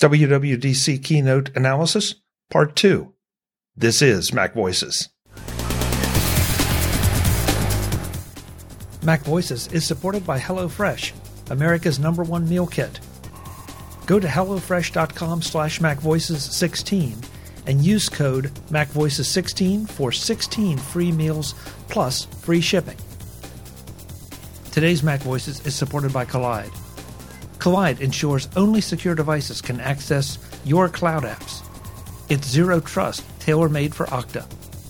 WWDC Keynote Analysis, Part 2. This is Mac Voices. Mac Voices is supported by HelloFresh, America's number one meal kit. Go to HelloFresh.com slash MacVoices16 and use code MacVoices16 for 16 free meals plus free shipping. Today's Mac Voices is supported by Kolide. Kolide ensures only secure devices can access your cloud apps. It's zero trust, tailor-made for Okta.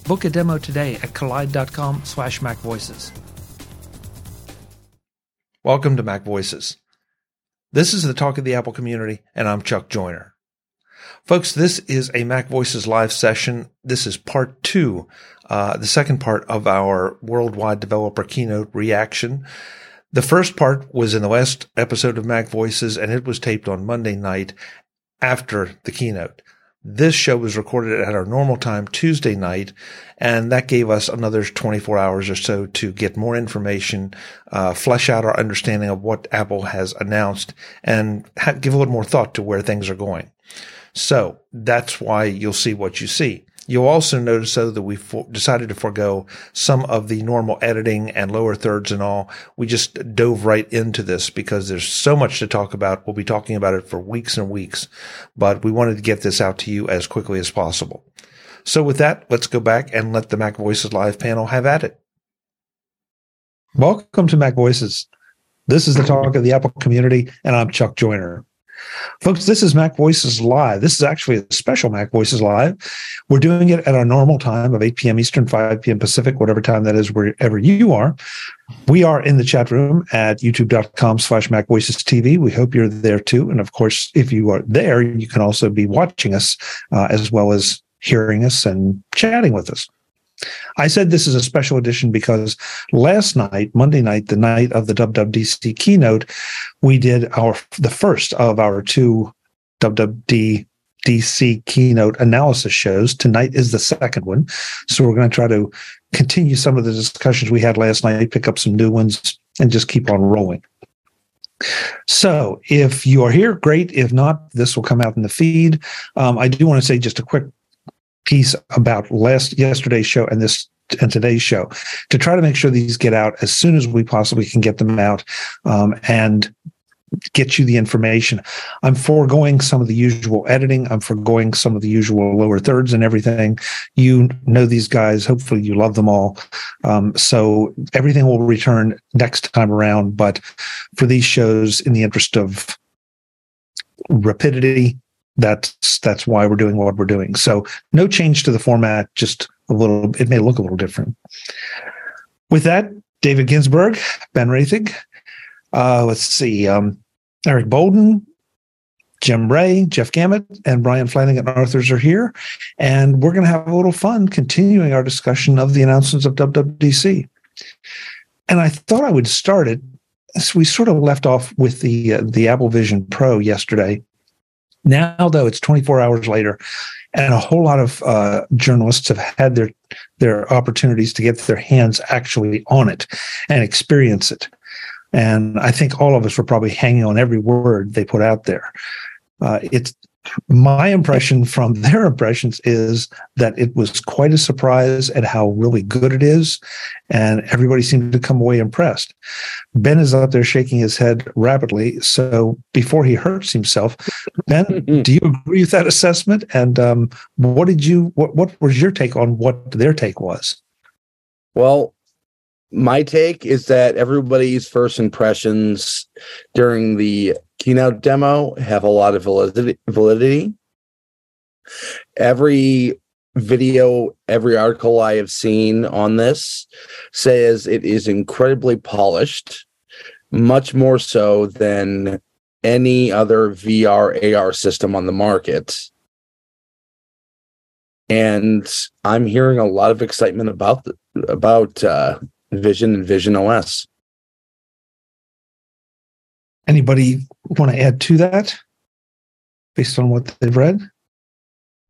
Book a demo today at kolide.com slash macvoices. Welcome to Mac Voices. This is the talk of the Apple community, and I'm Chuck Joiner. Folks, this is a Mac Voices live session. This is part two, uh, the second part of our worldwide developer keynote reaction. The first part was in the last episode of Mac Voices, and it was taped on Monday night after the keynote. This show was recorded at our normal time Tuesday night, and that gave us another 24 hours or so to get more information, uh, flesh out our understanding of what Apple has announced, and ha- give a little more thought to where things are going. So that's why you'll see what you see. You'll also notice though that we for- decided to forego some of the normal editing and lower thirds and all. We just dove right into this because there's so much to talk about. We'll be talking about it for weeks and weeks, but we wanted to get this out to you as quickly as possible. So with that, let's go back and let the Mac Voices live panel have at it. Welcome to Mac Voices. This is the talk of the Apple community, and I'm Chuck Joiner. Folks, this is Mac Voices Live. This is actually a special Mac Voices Live. We're doing it at our normal time of 8 p.m. Eastern, 5 p.m. Pacific, whatever time that is, wherever you are. We are in the chat room at youtube.com slash Mac Voices TV. We hope you're there too. And of course, if you are there, you can also be watching us uh, as well as hearing us and chatting with us. I said this is a special edition because last night, Monday night, the night of the WWDC keynote, we did our the first of our two WWDC keynote analysis shows. Tonight is the second one, so we're going to try to continue some of the discussions we had last night, pick up some new ones, and just keep on rolling. So, if you are here, great. If not, this will come out in the feed. Um, I do want to say just a quick piece about last yesterday's show and this and today's show to try to make sure these get out as soon as we possibly can get them out um, and get you the information. I'm foregoing some of the usual editing. I'm foregoing some of the usual lower thirds and everything. You know these guys. Hopefully, you love them all. Um, so everything will return next time around. But for these shows, in the interest of rapidity that's that's why we're doing what we're doing. So no change to the format, just a little. It may look a little different. With that, David Ginsburg, Ben Roethig, uh, let's see, um, Eric Bolden, Jim Rea, Jeff Gamet, and Brian Flanigan Arthurs are here, and we're going to have a little fun continuing our discussion of the announcements of WWDC. And I thought I would start it. So we sort of left off with the uh, the Apple Vision Pro yesterday, now, though, it's 24 hours later, and a whole lot of uh, journalists have had their their opportunities to get their hands actually on it and experience it. And I think all of us were probably hanging on every word they put out there. Uh, it's my impression from their impressions is that it was quite a surprise at how really good it is. And everybody seemed to come away impressed. Ben is out there shaking his head rapidly. So before he hurts himself, Ben, do you agree with that assessment? And um, what did you, what, what was your take on what their take was? Well, my take is that everybody's first impressions during the keynote demo have a lot of validity. Every video, every article I have seen on this says it is incredibly polished, much more so than any other VR AR system on the market. And I'm hearing a lot of excitement about about uh, Vision and Vision OS. Anybody want to add to that based on what they've read?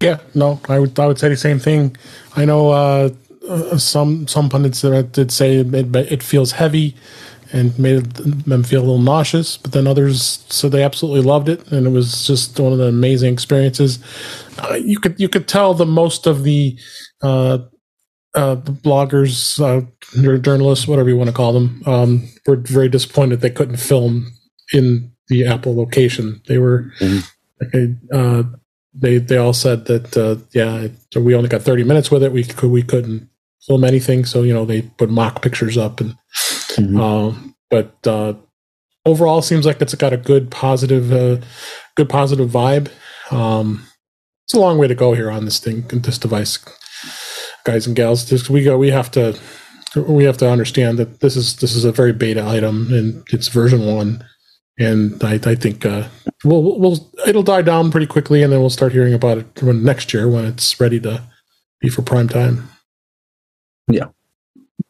Yeah, no, I would I would say the same thing. I know uh, uh, some some pundits that did say it, it feels heavy, and made them feel a little nauseous. But then others said they absolutely loved it, and it was just one of the amazing experiences. Uh, you could you could tell the most of the uh, uh, the bloggers, uh, journalists, whatever you want to call them, um, were very disappointed they couldn't film in the Apple location. They were, mm-hmm. uh, they they all said that uh, yeah, we only got thirty minutes with it. We could we couldn't film anything, so you know they put mock pictures up and. Mm-hmm. Um, but uh, overall, seems like it's got a good positive, uh, good positive vibe. Um, it's a long way to go here on this thing, this device guys and gals. Just, we go. We have to. We have to understand that this is this is a very beta item and it's version one, and I, I think uh, we'll we'll it'll die down pretty quickly, and then we'll start hearing about it when, next year when it's ready to be for prime time. Yeah,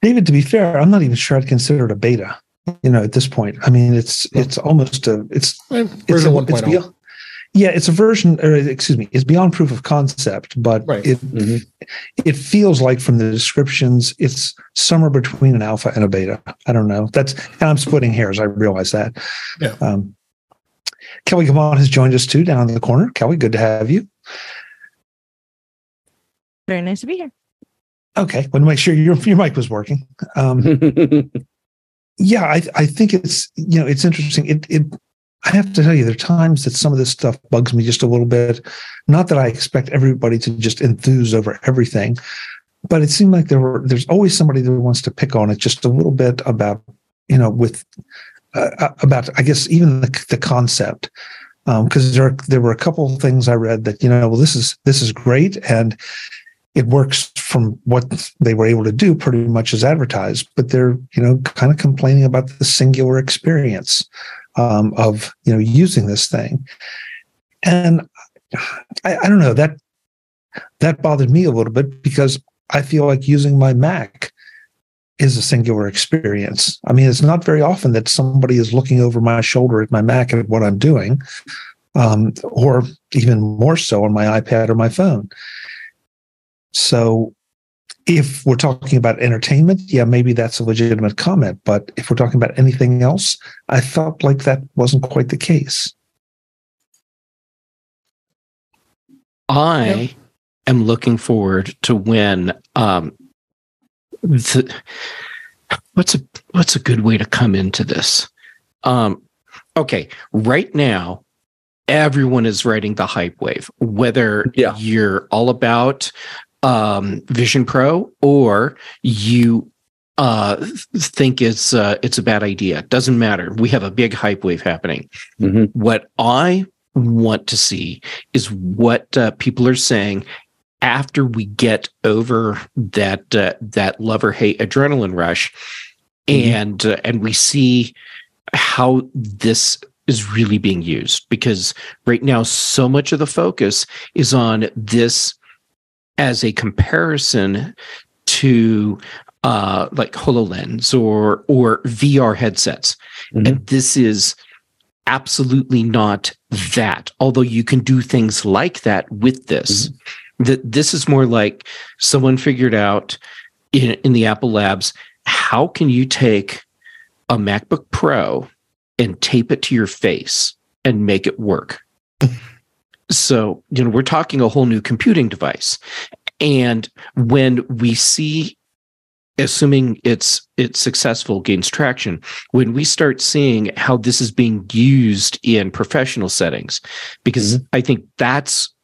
David. To be fair, I'm not even sure I'd consider it a beta. You know, at this point, I mean, it's it's almost a it's version it's, a, 1. it's oh. beyond, yeah, it's a version, or excuse me, it's beyond proof of concept, but right. it mm-hmm. it feels like from the descriptions, it's somewhere between an alpha and a beta. I don't know. That's and I'm splitting hairs. I realize that. Yeah. Um, Kelly Guimont has joined us too down in the corner. Kelly, good to have you. Very nice to be here. Okay, want to make sure your your mic was working. Um, yeah, I I think it's you know it's interesting. It it I have to tell you, there are times that some of this stuff bugs me just a little bit. Not that I expect everybody to just enthuse over everything, but it seemed like there were there's always somebody that wants to pick on it just a little bit about you know with uh, uh about I guess even the, the concept because um, there there were a couple of things I read that you know well this is this is great and it works from what they were able to do pretty much as advertised but they're you know kind of complaining about the singular experience um, of you know using this thing. And I, I don't know that that bothered me a little bit because i feel like using my mac is a singular experience. I mean it's not very often that somebody is looking over my shoulder at my mac at what i'm doing um, or even more so on my ipad or my phone. So if we're talking about entertainment, yeah, maybe that's a legitimate comment. But if we're talking about anything else, I felt like that wasn't quite the case. I am looking forward to when um, the, what's a what's a good way to come into this? Um, okay, right now everyone is riding the hype wave. Whether yeah. you're all about um, Vision Pro or you uh, think it's uh, it's a bad idea. Doesn't matter. We have a big hype wave happening. Mm-hmm. What I want to see is what uh, people are saying after we get over that uh, that love or hate adrenaline rush, mm-hmm. and uh, and we see how this is really being used because right now so much of the focus is on this as a comparison to uh, like HoloLens or or VR headsets. Mm-hmm. And this is absolutely not that. Although you can do things like that with this. Mm-hmm. That this is more like someone figured out in, in the Apple Labs how can you take a MacBook Pro and tape it to your face and make it work. So, you know, we're talking a whole new computing device. And when we see assuming it's it's successful gains traction when we start seeing how this is being used in professional settings because mm-hmm. i think that's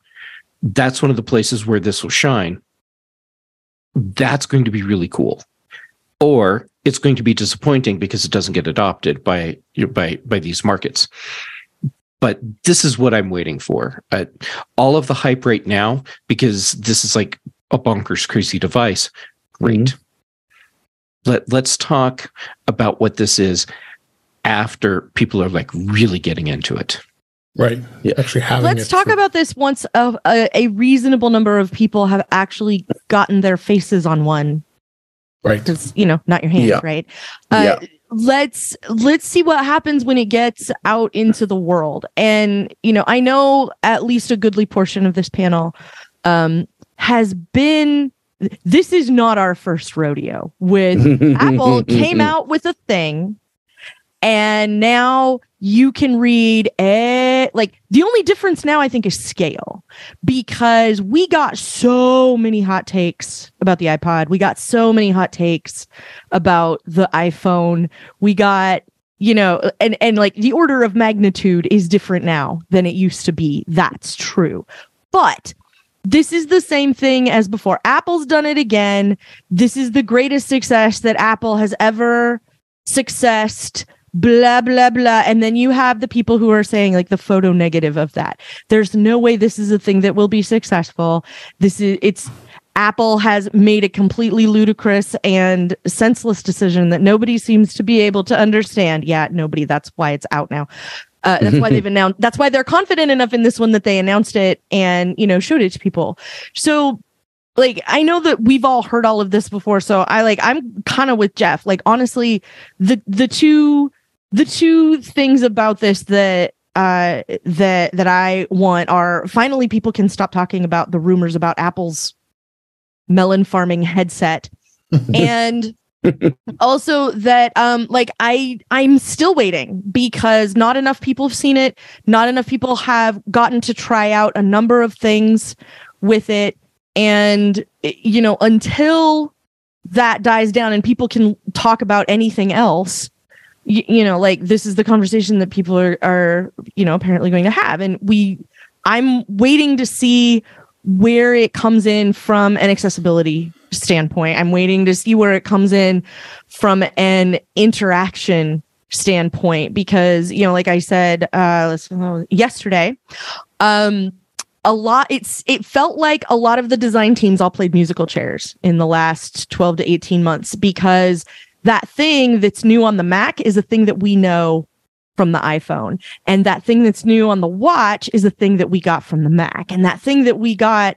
that's one of the places where this will shine that's going to be really cool or it's going to be disappointing because it doesn't get adopted by by by these markets but this is what I'm waiting for. Uh, all of the hype right now, because this is like a bonkers crazy device. Great. Mm-hmm. Let Let's talk about what this is after people are like really getting into it. Right. Yeah. Actually having. Let's talk for- about this once a, a, a reasonable number of people have actually gotten their faces on one. Right. Because you know, not your hands. Yeah. Right. Uh, yeah let's let's see what happens when it gets out into the world. And you know i know at least a goodly portion of this panel um has been this is not our first rodeo with apple came out with a thing And now you can read a, like the only difference now I think is scale. Because we got so many hot takes about the iPod. We got so many hot takes about the iPhone. We got you know and and like the order of magnitude is different now than it used to be. That's true. But this is the same thing as before. Apple's done it again. This is the greatest success that apple has ever successed blah blah blah. And then you have the people who are saying like the photo negative of that. There's no way this is a thing that will be successful. This is it's apple has made a completely ludicrous and senseless decision that nobody seems to be able to understand. Yeah nobody. That's why it's out now. Uh, that's why they've announced that's why they're confident enough in this one that they announced it and you know showed it to people. So like I know that we've all heard all of this before, so I like I'm kind of with Jeff. Like honestly, the the two the two things about this that uh that that I want are finally people can stop talking about the rumors about Apple's melon farming headset. And also that um like I I'm still waiting because not enough people have seen it, not enough people have gotten to try out a number of things with it. And you know until that dies down and people can talk about anything else you, you know like this is the conversation that people are are you know apparently going to have. And we i'm waiting to see where it comes in from an accessibility standpoint. I'm waiting to see where it comes in from an interaction standpoint because you know like i said uh yesterday um a lot it's it felt like a lot of the design teams all played musical chairs in the last 12 to 18 months because that thing that's new on the Mac is a thing that we know from the iPhone. And that thing that's new on the watch is a thing that we got from the Mac. And that thing that we got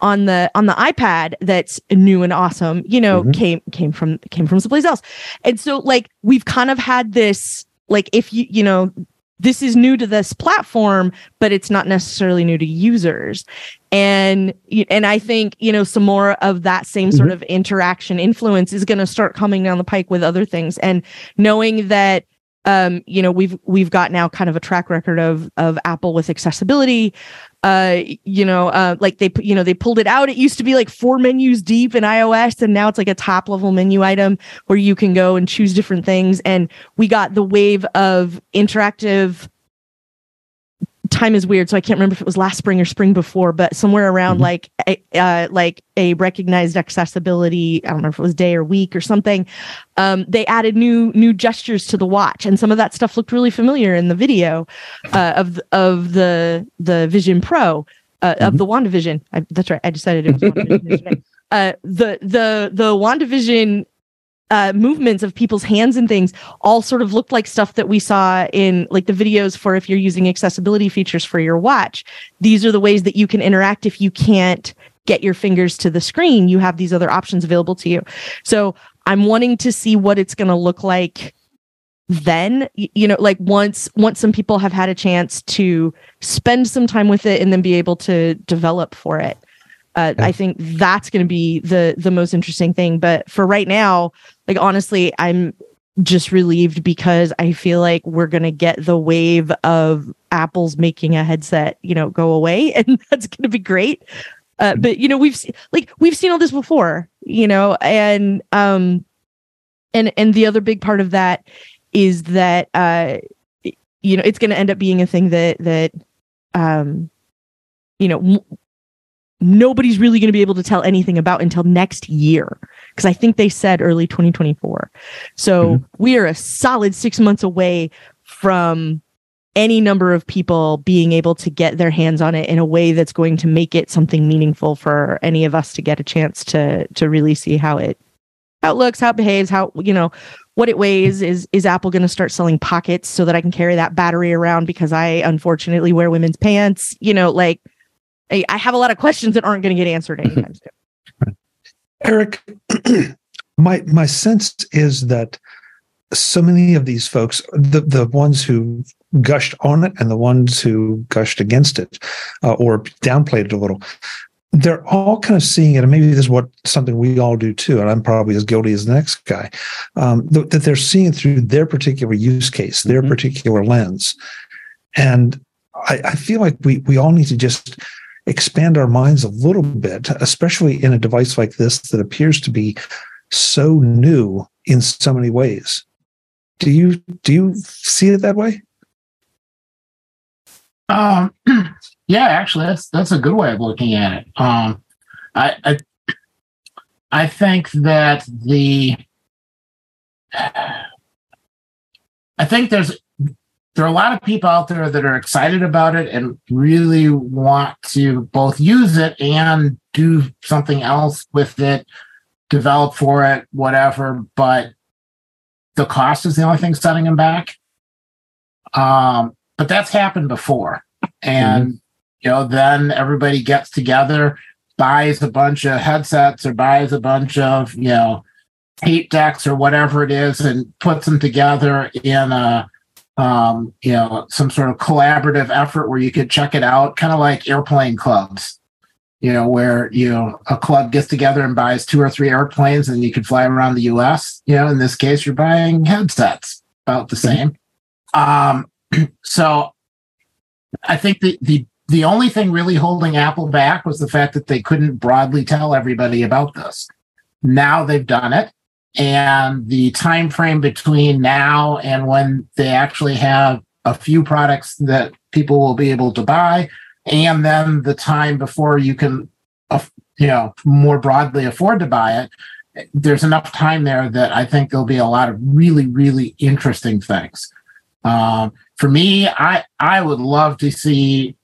on the on the iPad that's new and awesome, you know, mm-hmm. came came from came from someplace else. And so like we've kind of had this like if you you know this is new to this platform but it's not necessarily new to users and and i think you know some more of that same sort mm-hmm. of interaction influence is going to start coming down the pike with other things and knowing that um you know we've we've got now kind of a track record of of apple with accessibility. Uh you know uh like they you know they pulled it out. It used to be like four menus deep in ios and now it's like a top level menu item where you can go and choose different things. And we got the wave of interactive time is weird, so I can't remember if it was last spring or spring before, but somewhere around mm-hmm. like a, uh, like a recognized accessibility. I don't know if it was day or week or something. Um, they added new new gestures to the watch, and some of that stuff looked really familiar in the video uh, of of the the Vision Pro. Uh, mm-hmm. Of the WandaVision, I, that's right. I decided it was WandaVision. uh, the the the WandaVision uh, movements of people's hands and things all sort of looked like stuff that we saw in like the videos for if you're using accessibility features for your watch. These are the ways that you can interact if you can't get your fingers to the screen. You have these other options available to you. So I'm wanting to see what it's going to look like then you know like once once some people have had a chance to spend some time with it and then be able to develop for it uh, yeah. I think that's going to be the the most interesting thing. But for right now, like honestly, I'm just relieved because I feel like we're going to get the wave of Apple's making a headset, you know, go away, and that's going to be great. Uh, mm-hmm. but you know, we've like we've seen all this before, you know, and um, and and the other big part of that is that uh, you know, it's going to end up being a thing that that um, you know nobody's really going to be able to tell anything about until next year because I think they said early 2024. So mm-hmm. we are a solid six months away from any number of people being able to get their hands on it in a way that's going to make it something meaningful for any of us to get a chance to to really see how it how it looks, how it behaves, how you know what it weighs. Is is Apple going to start selling pockets so that I can carry that battery around because I unfortunately wear women's pants? You know, like I, I have a lot of questions that aren't going to get answered anytime soon. Eric, my my sense is that so many of these folks, the the ones who gushed on it and the ones who gushed against it uh, or downplayed it a little, they're all kind of seeing it, and maybe this is what something we all do too, and I'm probably as guilty as the next guy, um, th- that they're seeing through their particular use case, their mm-hmm. particular lens, and I, I feel like we we all need to just expand our minds a little bit, especially in a device like this that appears to be so new in so many ways. Do you do you see it that way? Um, yeah, actually, that's that's a good way of looking at it. Um, I, I I think that the I think there's there are a lot of people out there that are excited about it and really want to both use it and do something else with it, develop for it, whatever. But the cost is the only thing setting them back. Um, but that's happened before. And, mm-hmm. you know, then everybody gets together, buys a bunch of headsets or buys a bunch of, you know, tape decks or whatever it is and puts them together in a um, you know, some sort of collaborative effort where you could check it out, kind of like airplane clubs, you know, where you know a club gets together and buys two or three airplanes and you can fly around the US. You know, in this case, you're buying headsets about the same. Um, so I think the the the only thing really holding Apple back was the fact that they couldn't broadly tell everybody about this. Now they've done it and the time frame between now and when they actually have a few products that people will be able to buy and then the time before you can you know more broadly afford to buy it there's enough time there that i think there'll be a lot of really really interesting things. Um, for me i i would love to see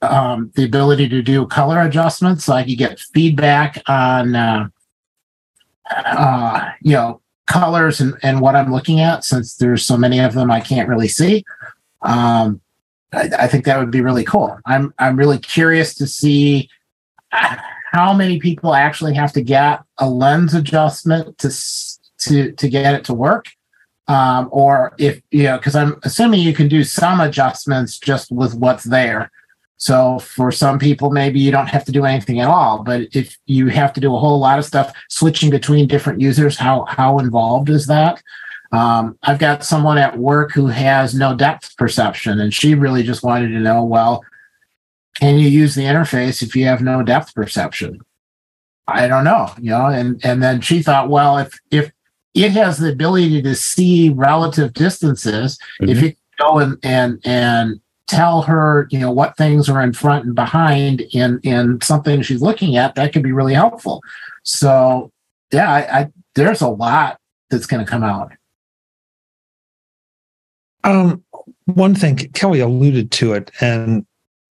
um, the ability to do color adjustments i could get feedback on uh, uh, you know, colors and, and what I'm looking at, since there's so many of them I can't really see. Um, I, I think that would be really cool. I'm I'm really curious to see how many people actually have to get a lens adjustment to to to get it to work, um, or if you know, because I'm assuming you can do some adjustments just with what's there. So for some people, maybe you don't have to do anything at all. But if you have to do a whole lot of stuff, switching between different users, how how involved is that? Um, I've got someone at work who has no depth perception, and she really just wanted to know, well, can you use the interface if you have no depth perception? I don't know, you know, and and then she thought, well, if if it has the ability to see relative distances, mm-hmm. if you go and and and tell her, you know, what things are in front and behind in in something she's looking at, that could be really helpful. So yeah, I, I there's a lot that's going to come out. Um, one thing Kelly alluded to it, and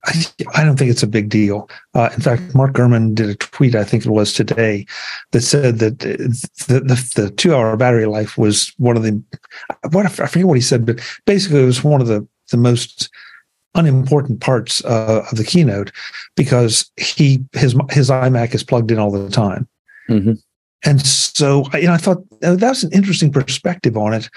I, I don't think it's a big deal. Uh, in fact, Mark Gurman did a tweet, I think it was today, that said that the, the, the two hour battery life was one of the what I forget what he said, but basically it was one of the the most unimportant parts uh, of the keynote because he his his iMac is plugged in all the time. Mm-hmm. And so, you know, I thought oh, that's an interesting perspective on it.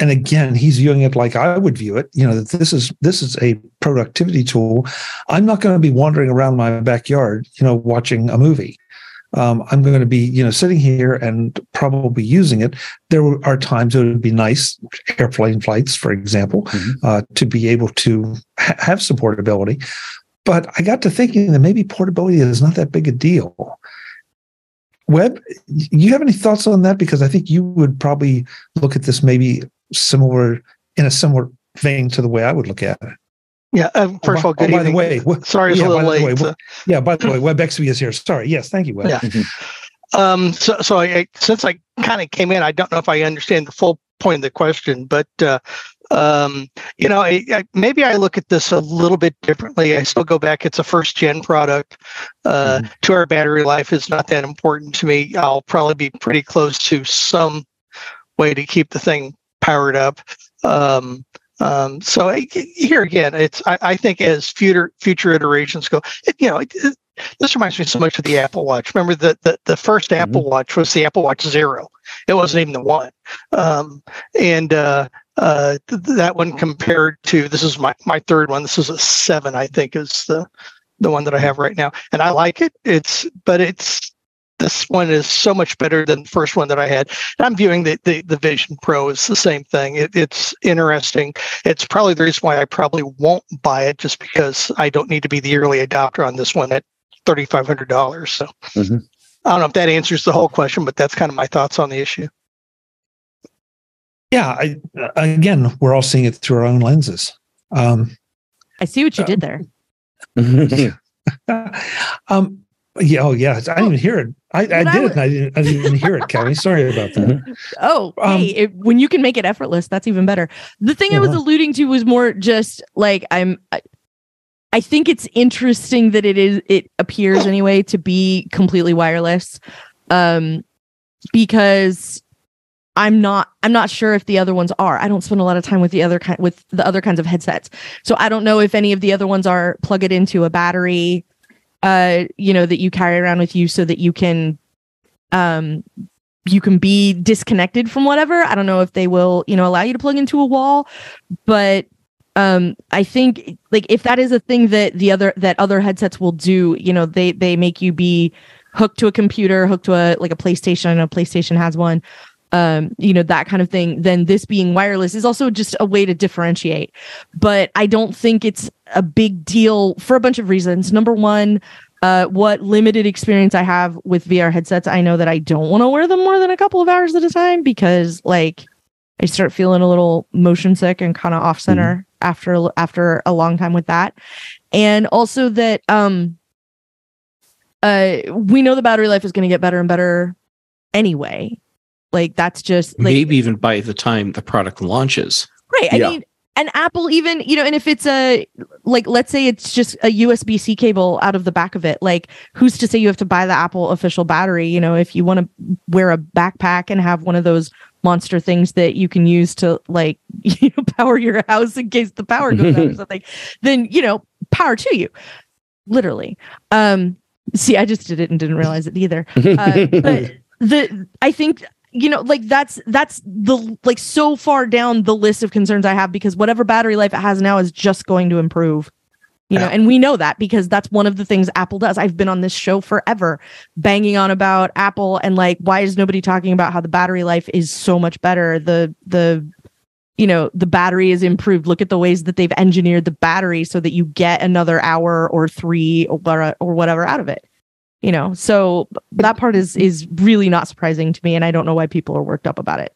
And again, he's viewing it like I would view it. You know, that this is this is a productivity tool. I'm not going to be wandering around my backyard, you know, watching a movie um, I'm going to be, you know, sitting here and probably using it. There are times it would be nice, airplane flights, for example, mm-hmm. uh, to be able to ha- have supportability. But I got to thinking that maybe portability is not that big a deal. Web, you have any thoughts on that? Because I think you would probably look at this maybe similar in a similar vein to the way I would look at it. Yeah. Um, first of all, good oh, by the way, sorry, yeah, a little late. Way, yeah. By the way, Web Bixby is here. Sorry. Yes. Thank you, Web. Yeah. Mm-hmm. Um, so, so I, since I kind of came in, I don't know if I understand the full point of the question, but uh, um, you know, I, I, maybe I look at this a little bit differently. I still go back; it's a first gen product. Uh, mm-hmm. Two hour battery life is not that important to me. I'll probably be pretty close to some way to keep the thing powered up. Um, um, so I, here again, it's I, I, think as future future iterations go, it, you know, it, it, this reminds me so much of the Apple Watch. Remember the the, the 1st mm-hmm. Apple Watch was the Apple Watch Zero. It wasn't even the one, um, and uh, uh, th- that one compared to this is my my third one. This is a seven, I think, is the the one that I have right now, and I like it. It's but it's this one is so much better than the first one that I had. And I'm viewing the, the, the Vision Pro as the same thing. It, it's interesting. It's probably the reason why I probably won't buy it, just because I don't need to be the early adopter on this one at thirty five hundred dollars. So mm-hmm. I don't know if that answers the whole question, but that's kind of my thoughts on the issue. Yeah, I, again, we're all seeing it through our own lenses. Um, I see what you uh, did there. um, yeah, oh yeah, I didn't even hear it. I, I did I, it. I didn't, I didn't even hear it, Kelly. Sorry about that. Oh, um, hey, it, when you can make it effortless, that's even better. The thing uh-huh. I was uh-huh. alluding to was more just like I'm. I, I think it's interesting that it is. It appears anyway to be completely wireless, um, because I'm not I'm not sure if the other ones are. I don't spend a lot of time with the other kind with the other kinds of headsets. So I don't know if any of the other ones are plug it into a battery uh you know that you carry around with you so that you can um you can be disconnected from whatever. I don't know if they will, you know, allow you to plug into a wall, but um I think like if that is a thing that the other that other headsets will do, you know, they they make you be hooked to a computer, hooked to a like a PlayStation. I know PlayStation has one um, you know, that kind of thing, then this being wireless is also just a way to differentiate. But I don't think it's a big deal for a bunch of reasons. Number one, uh, what limited experience I have with VR headsets, I know that I don't want to wear them more than a couple of hours at a time because, like, I start feeling a little motion sick and kind of off center mm-hmm. after after a long time with that, and also that um, uh, we know the battery life is going to get better and better anyway. Like that's just like, maybe even by the time the product launches. Right. I yeah. mean, and Apple even, you know, and if it's a like let's say it's just a USB-C cable out of the back of it, like who's to say you have to buy the Apple official battery, you know, if you want to wear a backpack and have one of those monster things that you can use to like you know power your house in case the power goes out or something, then you know, power to you. Literally. Um see, I just did it and didn't realize it either. Uh, but the I think you know like that's that's the like so far down the list of concerns i have because whatever battery life it has now is just going to improve. You know and we know that because that's one of the things apple does. I've been on this show forever banging on about apple and like why is nobody talking about how the battery life is so much better? The the you know the battery is improved. Look at the ways that they've engineered the battery so that you get another hour or three or, or whatever out of it you know so that part is is really not surprising to me and i don't know why people are worked up about it.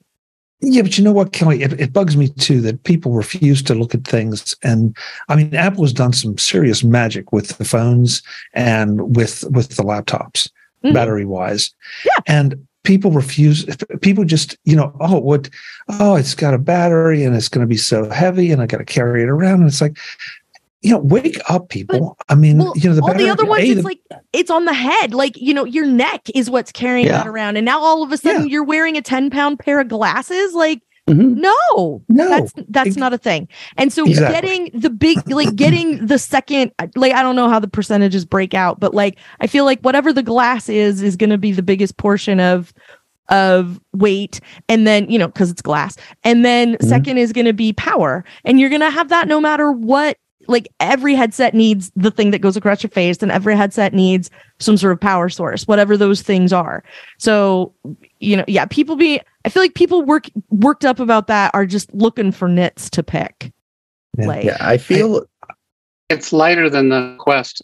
Yeah but you know what kelly? It, it bugs me too that people refuse to look at things and i mean apple has done some serious magic with the phones and with with the laptops mm-hmm. battery wise yeah. And people refuse people just you know oh what oh it's got a battery and it's going to be so heavy and i got to carry it around and it's like you know, wake up, people. But, I mean, well, you know, the all the other ones, it's the, like it's on the head. Like, you know, your neck is what's carrying yeah. that around. And now all of a sudden yeah. you're wearing a 10 pound pair of glasses. Like, mm-hmm. no, no, that's that's not a thing. And so exactly. getting the big like getting the second like I don't know how the percentages break out, but like I feel like whatever the glass is is gonna be the biggest portion of of weight and then you know because it's glass and then mm-hmm. second is going to be power and you're going to have that no matter what like every headset needs the thing that goes across your face and every headset needs some sort of power source whatever those things are. So you know yeah people be i feel like people work worked up about that are just looking for nits to pick. Yeah, like yeah i feel it's lighter than the quest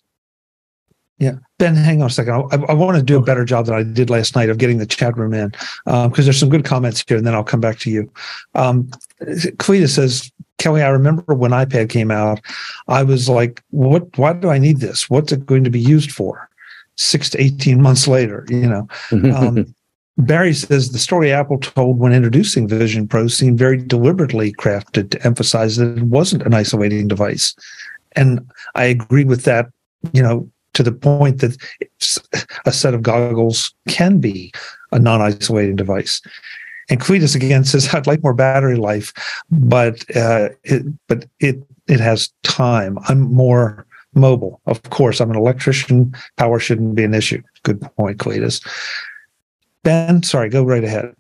yeah. Ben, hang on a second. I, I, want to do a better job than I did last night of getting the chat room in because um, there's some good comments here, and then I'll come back to you. Um, Cletus says, Kelly, I remember when iPad came out, I was like, what, why do I need this? What's it going to be used for? Six to 18 months later, you know. Um, Barry says the story Apple told when introducing Vision Pro seemed very deliberately crafted to emphasize that it wasn't an isolating device. And I agree with that, you know, to the point that a set of goggles can be a non-isolating device. And Cletus again says, "I'd like more battery life, but uh, it, but it it has time. I'm more mobile. Of course, I'm an electrician. Power shouldn't be an issue. Good point, Cletus. Ben, sorry, go right ahead.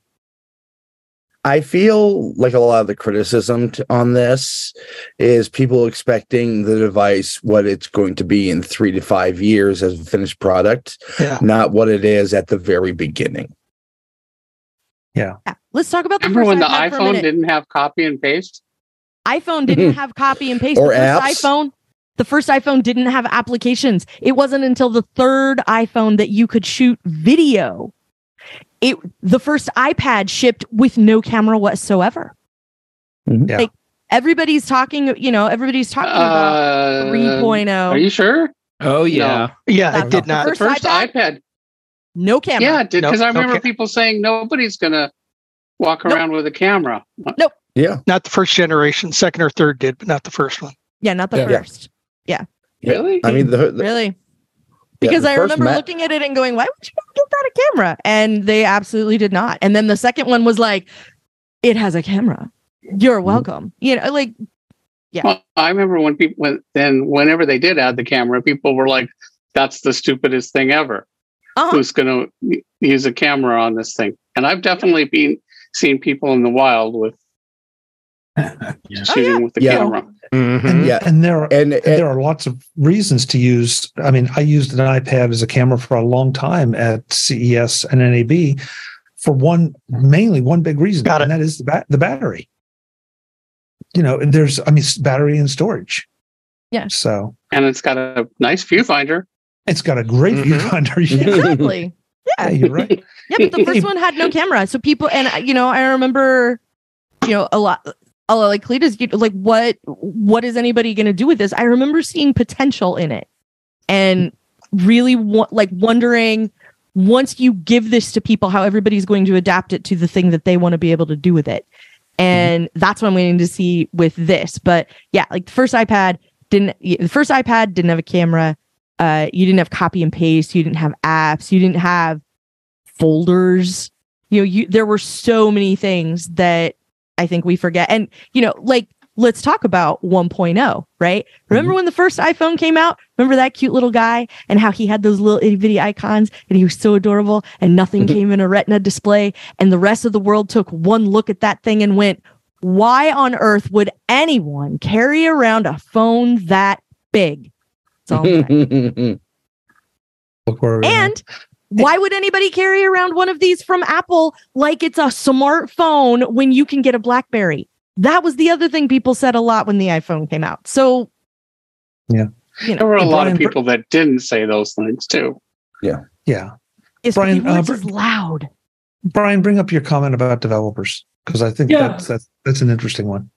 I feel like a lot of the criticism t- on this is people expecting the device what it's going to be in three to five years as a finished product, Yeah. not what it is at the very beginning. Yeah. Let's talk about the Remember first when the iPad for a iPhone didn't have copy and paste? iPhone didn't mm-hmm. have copy and paste. Or the first apps. iPhone, the first iPhone didn't have applications. It wasn't until the third iPhone that you could shoot video. It the first iPad shipped with no camera whatsoever. Mhm. Yeah. Like everybody's talking, you know, everybody's talking about Uh, 3.0. Are you sure? Oh yeah. Yeah, That's it did not. The First first iPad? iPad. no camera. Yeah, it did Nope, because I no remember ca- people saying nobody's gonna walk Nope. around with a camera. Nope. Yeah. Not the first generation. Second or third did, but not the first one. Yeah, not the Yeah. first. Really? I mean, the, the- Really. Yeah, Because the I remember Ma- looking at it and going, why would you get that a camera? And they absolutely did not. And then the second one was like, it has a camera. You're Mm-hmm. welcome. You know, like, Well, I remember when people when then whenever they did add the camera, people were like, "That's the stupidest thing ever." uh Who's going to use a camera on this thing? And I've definitely been seen people in the wild with shooting with the Yeah. camera. Mhm. And, Yeah. and there are and, and and there are lots of reasons to use. I mean, I used an iPad as a camera for a long time at CES and NAB for one, mainly one big reason, Got it. and that is the bat- the battery. You know, and there's, I mean, battery and storage. Yeah. So And it's got a nice viewfinder. it's got a great Mhm. viewfinder. Yeah, exactly. yeah, you're right. Yeah, but the first one had no camera. So people, and you know, I remember, you know, a lot. Lot like Cletus, like what what is anybody going to do with this? I remember seeing potential in it, and really wa- like wondering once you give this to people, how everybody's going to adapt it to the thing that they want to be able to do with it. And that's what I'm waiting to see with this. But yeah, like the first iPad didn't. The first iPad didn't have a camera. Uh, you didn't have copy and paste. You didn't have apps. You didn't have folders you know you there were so many things that i think we forget. And you know like let's talk about 1.0 right? Remember mm-hmm. when the first iphone came out? Remember that cute little guy and how he had those little itty bitty icons and he was so adorable and nothing mm-hmm. came in a retina display and the rest of the world took one look at that thing and went why on earth would anyone carry around a phone that big? That's all I'm saying. Look where we are. And why would anybody carry around one of these from Apple like it's a smartphone when you can get a Blackberry? That was the other thing people said a lot when the iPhone came out. So, Yeah. you know, There were a Hey, lot of Brian, Br- people that didn't say those things too. yeah, Yeah. it's Brian, because uh, it's just loud. Brian, bring up your comment about developers because I think Yeah. that's, that's that's an interesting one.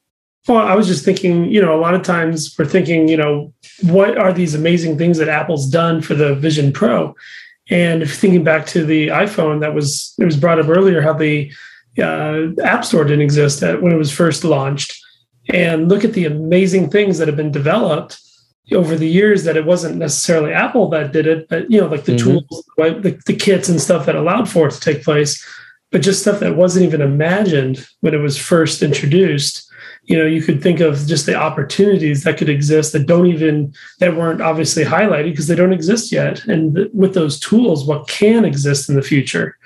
Well, I was just thinking, you know, a lot of times we're thinking, you know, what are these amazing things that Apple's done for the Vision Pro? And thinking back to the iPhone, that was it was brought up earlier how the uh, App Store didn't exist at, when it was first launched, and look at the amazing things that have been developed over the years. That it wasn't necessarily Apple that did it, but you know, like the Mhm. tools, right, the, the kits and stuff that allowed for it to take place, but just stuff that wasn't even imagined when it was first introduced you know you could think of just the opportunities that could exist that don't even that weren't obviously highlighted because they don't exist yet. And th- with those tools what can exist in the future?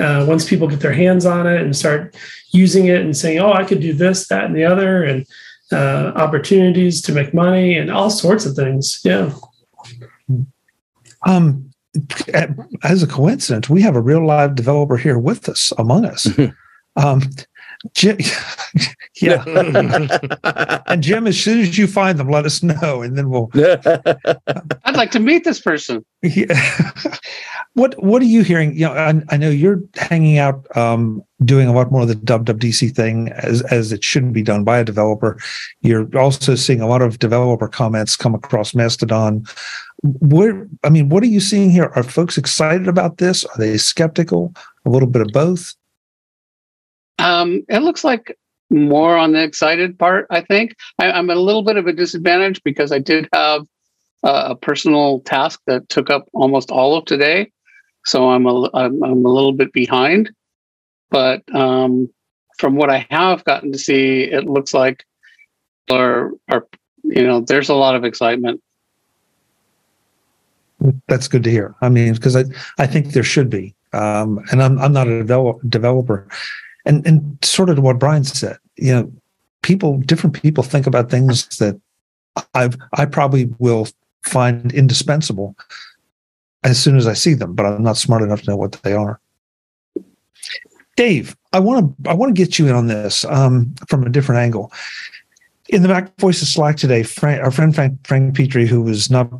Uh, once people get their hands on it and start using it and saying oh i could do this that and the other and uh, opportunities to make money and all sorts of things. Yeah. Um, as a coincidence, we have a real live developer here with us among us. um, Jim, yeah, and Jim, as soon as you find them, let us know, and then we'll. I'd like to meet this person. Yeah. what What are you hearing? You know, I, I know you're hanging out, um, doing a lot more of the WWDC thing as as it shouldn't be done by a developer. You're also seeing a lot of developer comments come across Mastodon. Where, I mean, what are you seeing here? Are folks excited about this? Are they skeptical? A little bit of both. Um, it looks like more on the excited part. I think I, I'm at a little bit of a disadvantage because I did have uh, a personal task that took up almost all of today, so I'm a I'm, I'm a little bit behind. But um, from what I have gotten to see, it looks like are are you know there's a lot of excitement. That's good to hear. I mean, because I, I think there should be. Um, and I'm I'm not a develop, developer, and and sort of what Brian said, you know, people, different people think about things that I've I probably will find indispensable as soon as I see them, but I'm not smart enough to know what they are. Dave, I want to I want to get you in on this um, from a different angle. In the Mac Voices Slack today, Frank, our friend Frank, Frank Petrie, who was not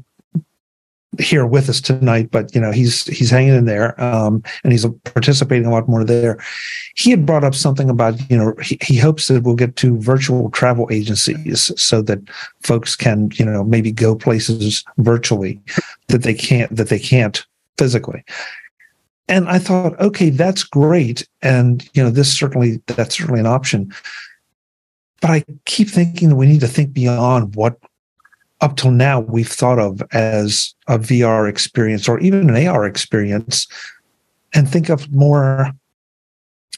here with us tonight, but you know he's he's hanging in there um, and he's participating a lot more there. He had brought up something about you know he, he hopes that we'll get to virtual travel agencies so that folks can you know maybe go places virtually that they can't that they can't physically. And I thought, okay, that's great, and you know this certainly that's certainly an option. But I keep thinking that we need to think beyond what up till now we've thought of as a VR experience or even an AR experience and think of more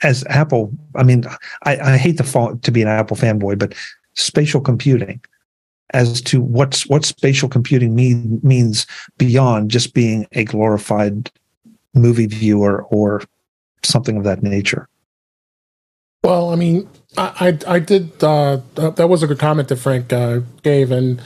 as Apple. I mean, I, I hate to fall to be an Apple fanboy, but spatial computing as to what's what spatial computing mean, means beyond just being a glorified movie viewer or something of that nature. Well, I mean, I I, did uh, that was a good comment that Frank uh, gave, and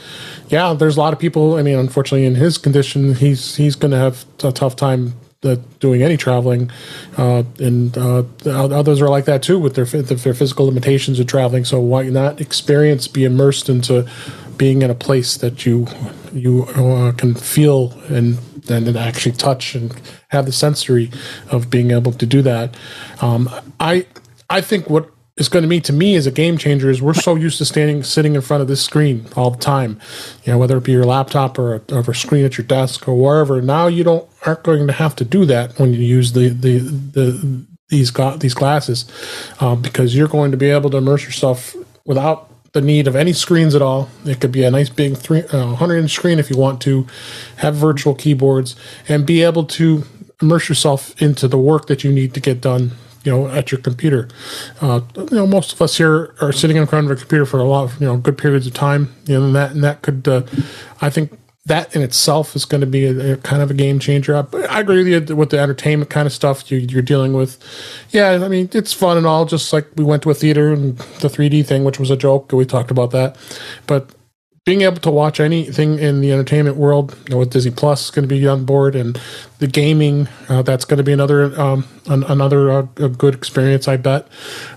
yeah, there's a lot of people. I mean, unfortunately, in his condition, he's he's going to have a tough time uh, doing any traveling, uh, and uh, others are like that too with their their physical limitations of traveling. So why not experience, be immersed into being in a place that you you uh, can feel and and actually touch and have the sensory of being able to do that. Um, I I think what is going to mean to me as a game changer is we're so used to standing sitting in front of this screen all the time you know whether it be your laptop or a, or a screen at your desk or wherever now you don't aren't going to have to do that when you use the the, the these these glasses um, because you're going to be able to immerse yourself without the need of any screens at all. It could be a nice big three, uh, 100 inch screen if you want to, have virtual keyboards, and be able to immerse yourself into the work that you need to get done you know at your computer. Uh, you know, most of us here are sitting in front of a computer for a lot of you know good periods of time. You know, and that and that could, uh, I think, that in itself is going to be a, a, kind of a game changer. I, I agree with you with the entertainment kind of stuff you, are dealing with. Yeah, I mean it's fun and all. Just like we went to a theater and the 3D thing, which was a joke. We talked about that, but being able to watch anything in the entertainment world you know, with Disney Plus is going to be on board, and the gaming uh, that's going to be another um, an, another uh, good experience, I bet.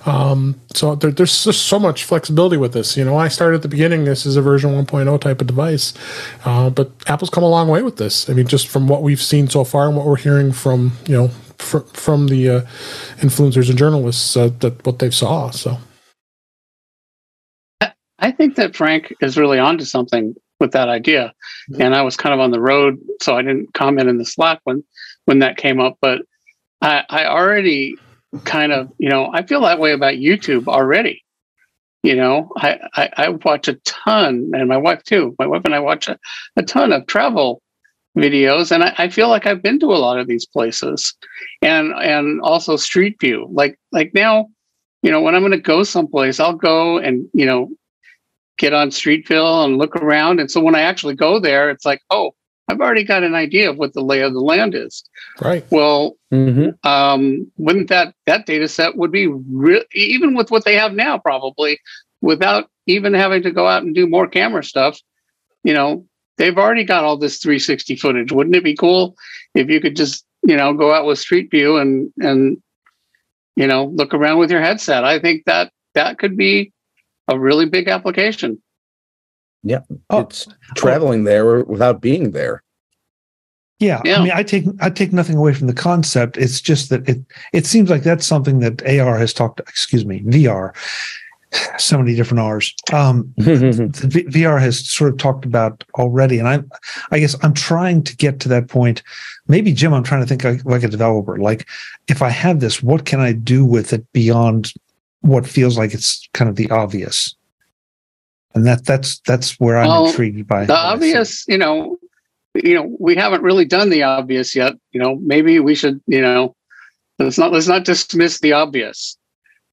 Um, so there, there's just so much flexibility with this. You know, I started at the beginning. This is a version 1.0 type of device, uh, but Apple's come a long way with this. I mean, just from what we've seen so far and what we're hearing from you know fr- from the uh, influencers and journalists uh, that what they saw. So. I think that Frank is really onto something with that idea. Mm-hmm. And I was kind of on the road, so I didn't comment in the Slack when when that came up. But I, I already kind of, you know, I feel that way about YouTube already. You know, I, I, I watch a ton, and my wife too. My wife and I watch a, a ton of travel videos, and I, I feel like I've been to a lot of these places, and and also Street View. Like like now, you know, when I'm going to go someplace, I'll go and you know get on Street View and look around. And so when I actually go there, it's like, oh, I've already got an idea of what the lay of the land is. Right. Well, mm-hmm. um, wouldn't that that data set would be re- even with what they have now, probably without even having to go out and do more camera stuff. You know, they've already got all this 360 footage. Wouldn't it be cool if you could just you know go out with Street View and and you know look around with your headset? I think that that could be a really big application. Yeah, oh, it's traveling oh. there without being there. Yeah, yeah, I mean, I take I take nothing away from the concept. It's just that it it seems like that's something that AR has talked. Excuse me, VR. So many different R's. Um, VR has sort of talked about already, and I, I guess I'm trying to get to that point. Maybe Jim, I'm trying to think like, like a developer. Like, if I have this, what can I do with it beyond what feels like it's kind of the obvious. And that that's that's where i'm well, intrigued by the obvious you know you know we haven't really done the obvious yet. You know maybe we should you know let's not let's not dismiss the obvious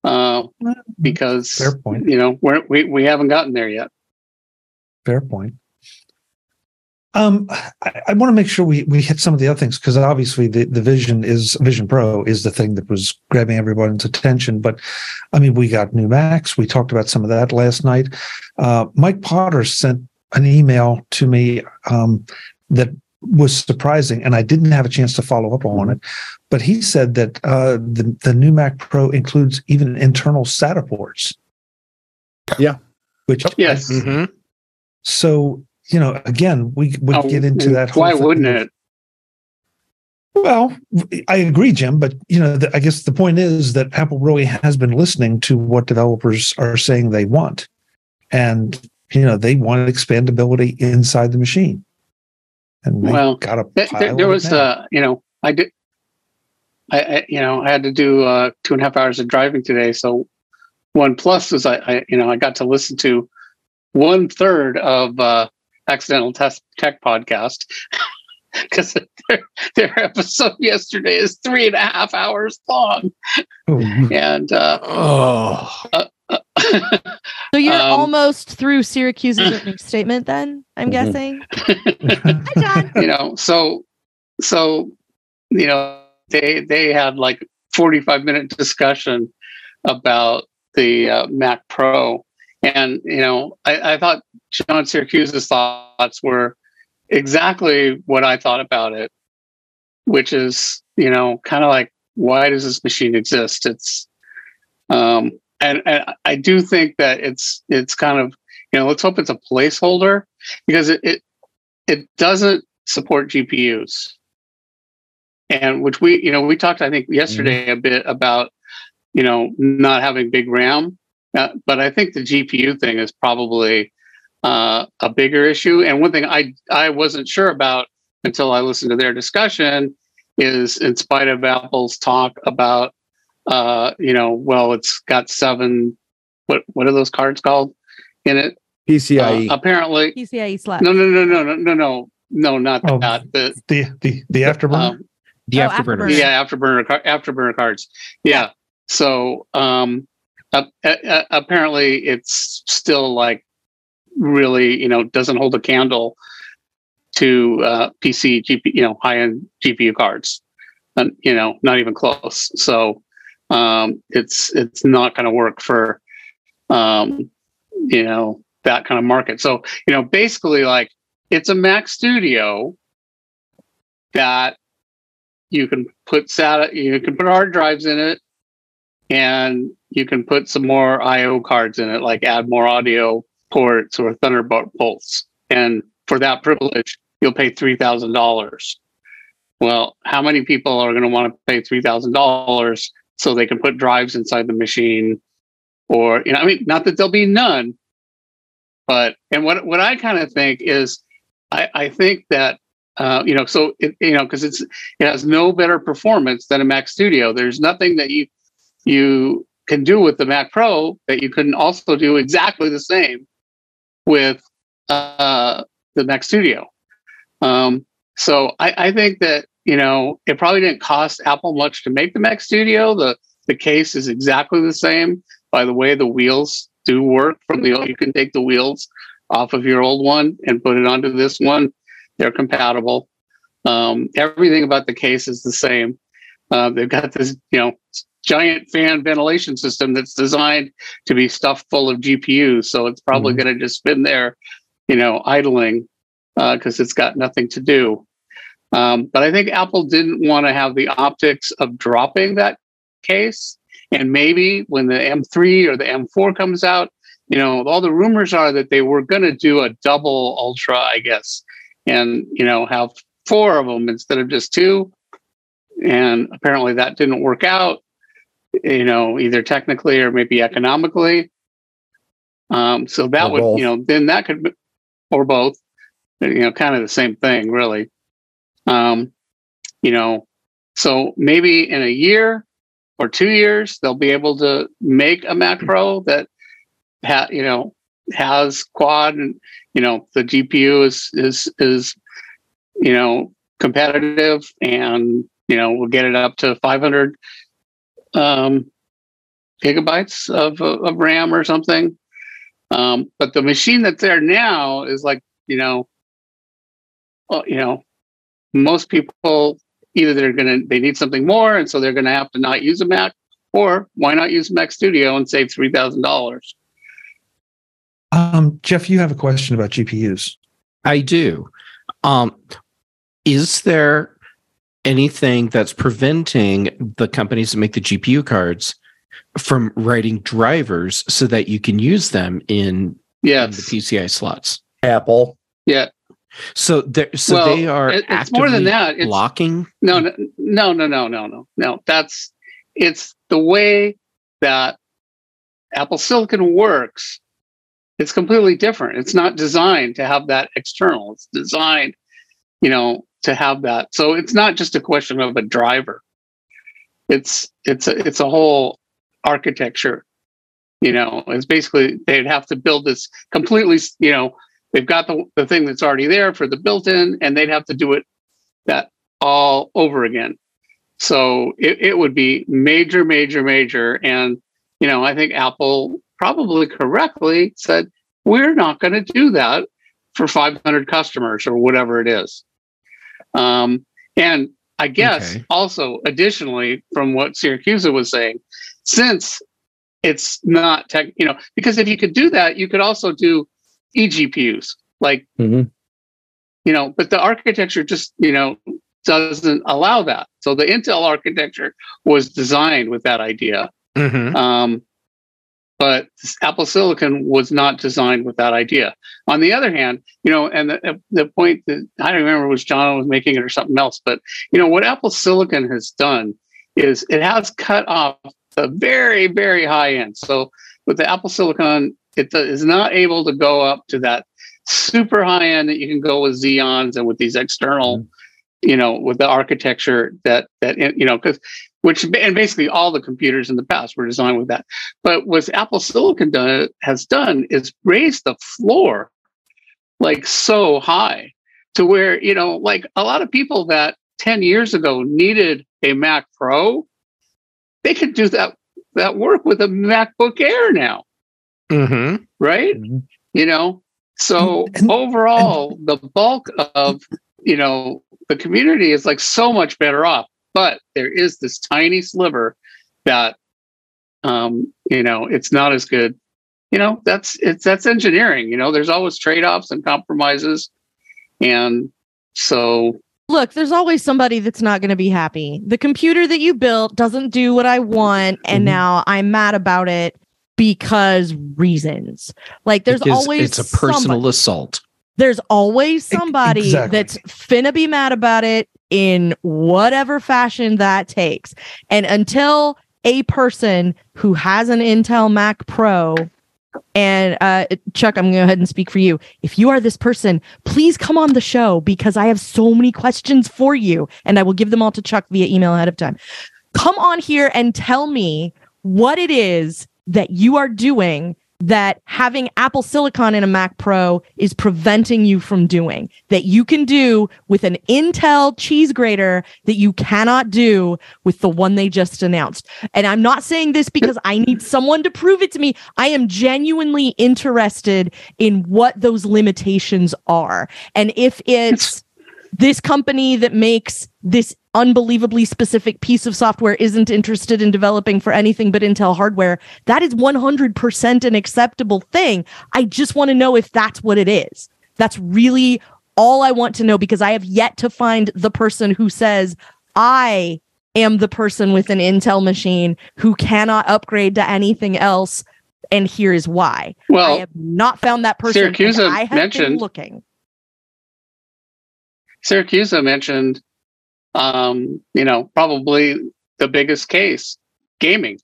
uh because fair point. you know we're, we we haven't gotten there yet. Fair point Um, I, I want to make sure we, we hit some of the other things because obviously the, the Vision is Vision Pro is the thing that was grabbing everyone's attention. But I mean, we got new Macs. We talked about some of that last night. Uh, Mike Potter sent an email to me um, that was surprising, and I didn't have a chance to follow up on it. But he said that uh, the the new Mac Pro includes even internal SATA ports. Yeah. Which Yes. Mm-hmm. so you know again we would Oh, get into that. whole Why thing wouldn't it? Well, I agree, Jim, but you know, the, I guess the point is that Apple really has been listening to what developers are saying they want, and you know, they want expandability inside the machine. And Well, got a There, pile there, there was, uh, you know, I did, I, I, you know, I had to do uh, two and a half hours of driving today. So one plus was I, I you know, I got to listen to one third of uh, Accidental Test Tech podcast because their, their episode yesterday is three and a half hours long, Oh, and uh, Oh, So you're Um, almost through Siracusa's opening statement, then I'm Mhm. guessing. Hi, John. you know so so you know they they had like 45 minute discussion about the uh, mac pro and you know I, I thought john siracusa's thoughts were exactly what i thought about it which is you know kind of like why does this machine exist it's um and, and i do think that it's it's kind of you know let's hope it's a placeholder because it, it it doesn't support GPUs. And which we, you know, we talked, I think, yesterday a bit about, you know, not having big RAM. Uh, but I think the GPU thing is probably uh, a bigger issue. And one thing I I wasn't sure about until I listened to their discussion is, in spite of Apple's talk about, uh, you know, well, it's got seven. What what are those cards called in it? PCIe. Uh, apparently, PCIe slap. no, no, no, no, no, no, no, no, not Oh, that. The the the the afterburner. um, the Oh, afterburner. afterburner. yeah, afterburner car- afterburner cards. Yeah. So um, uh, uh, apparently, it's still like really, you know, doesn't hold a candle to uh, PC GP, you know, high end GPU cards, and you know, not even close. So um, it's it's not going to work for um, you know that kind of market. So you know, basically, like it's a Mac Studio that you can put SATA, you can put hard drives in it, and you can put some more I/O cards in it, like add more audio ports or Thunderbolts. And for that privilege, you'll pay three thousand dollars. Well, how many people are going to want to pay three thousand dollars so they can put drives inside the machine? Or you know, I mean, not that there'll be none, but and what what I kind of think is, I, I think that uh, you know, so it, you know, because it's it has no better performance than a Mac Studio. There's nothing that you you can do with the Mac Pro that you couldn't also do exactly the same with uh, the Mac Studio. Um, so I, I think that you know it probably didn't cost Apple much to make the Mac Studio. The the case is exactly the same. By the way, the wheels do work from the old you can take the wheels off of your old one and put it onto this one. They're compatible. Um, everything about the case is the same. Uh, they've got this, you know, giant fan ventilation system that's designed to be stuffed full of GPUs. So it's probably Mhm. going to just spin there, you know, idling because it's got nothing to do. Um, but I think Apple didn't want to have the optics of dropping that case. And maybe when the M3 or the M4 comes out, you know, all the rumors are that they were going to do a double ultra, I guess, and, you know, have four of them instead of just two. And apparently that didn't work out, you know, either technically or maybe economically. Um, so that Or would, both. you know, then that could, be- or both, you know, kind of the same thing, really. Um, you know, so maybe in a year or two years, they'll be able to make a Mac Pro that, ha- you know, has quad and you know the GPU is is is you know competitive and you know we'll get it up to 500 um, gigabytes of of RAM or something. Um, but the machine that's there now is like you know you know, most people either they're going to they need something more, and so they're going to have to not use a Mac, or why not use Mac Studio and save three thousand dollars? Um, Jeff, you have a question about GPUs. I do. Um, is there anything that's preventing the companies that make the GPU cards from writing drivers so that you can use them in, yes. in the PCI slots? Apple. Yeah. So there, so well, they are it, it's more than that. It's, blocking. No, no, no, no, no, no, no, no. That's it's the way that Apple Silicon works. It's completely different. It's not designed to have that external. It's designed, you know, to have that. So it's not just a question of a driver. It's it's a it's a whole architecture. You know, it's basically they'd have to build this completely, you know, they've got the, the thing that's already there for the built-in and they'd have to do it that all over again so it, it would be major major major and you know i think apple probably correctly said we're not going to do that for 500 customers or whatever it is um, and i guess okay. also additionally from what Siracusa was saying since it's not tech you know because if you could do that you could also do eGPUs. Like, mm-hmm. you know, but the architecture just, you know, doesn't allow that. So the Intel architecture was designed with that idea. Mm-hmm. Um, but Apple Silicon was not designed with that idea. On the other hand, you know, and the, the point that I don't remember was John was making it or something else, but you know what Apple Silicon has done is it has cut off the very very high end. So with the Apple Silicon it is not able to go up to that super high end that you can go with Xeons and with these external, mm-hmm. you know, with the architecture that that you know, because which and basically all the computers in the past were designed with that. But what Apple Silicon done, has done is raise the floor like so high to where you know, like a lot of people that ten years ago needed a Mac Pro, they could do that that work with a MacBook Air now. Mm-hmm. Right? Mm-hmm. You know, so and, overall, and, the bulk of, you know, the community is like so much better off. But there is this tiny sliver that, um, you know, it's not as good. You know, that's it's that's engineering. You know, there's always trade offs and compromises, and so look, there's always somebody that's not going to be happy. The computer that you built doesn't do what I want, and mm-hmm. now I'm mad about it because reasons. Like there's because always it's a personal somebody. assault. There's always somebody exactly. that's finna be mad about it in whatever fashion that takes. And until a person who has an Intel Mac Pro and uh, Chuck, I'm going to go ahead and speak for you. If you are this person, please come on the show because I have so many questions for you, and I will give them all to Chuck via email ahead of time. Come on here and tell me what it is that you are doing that having Apple Silicon in a Mac Pro is preventing you from doing that you can do with an Intel cheese grater that you cannot do with the one they just announced. And I'm not saying this because I need someone to prove it to me. I am genuinely interested in what those limitations are. And if it's this company that makes this unbelievably specific piece of software isn't interested in developing for anything but Intel hardware, that is 100% an acceptable thing. I just want to know if that's what it is. That's really all I want to know because I have yet to find the person who says, I am the person with an Intel machine who cannot upgrade to anything else. And here is why. Well, I have not found that person. Have mentioned been looking. Siracusa mentioned, um, you know, probably the biggest case, gaming.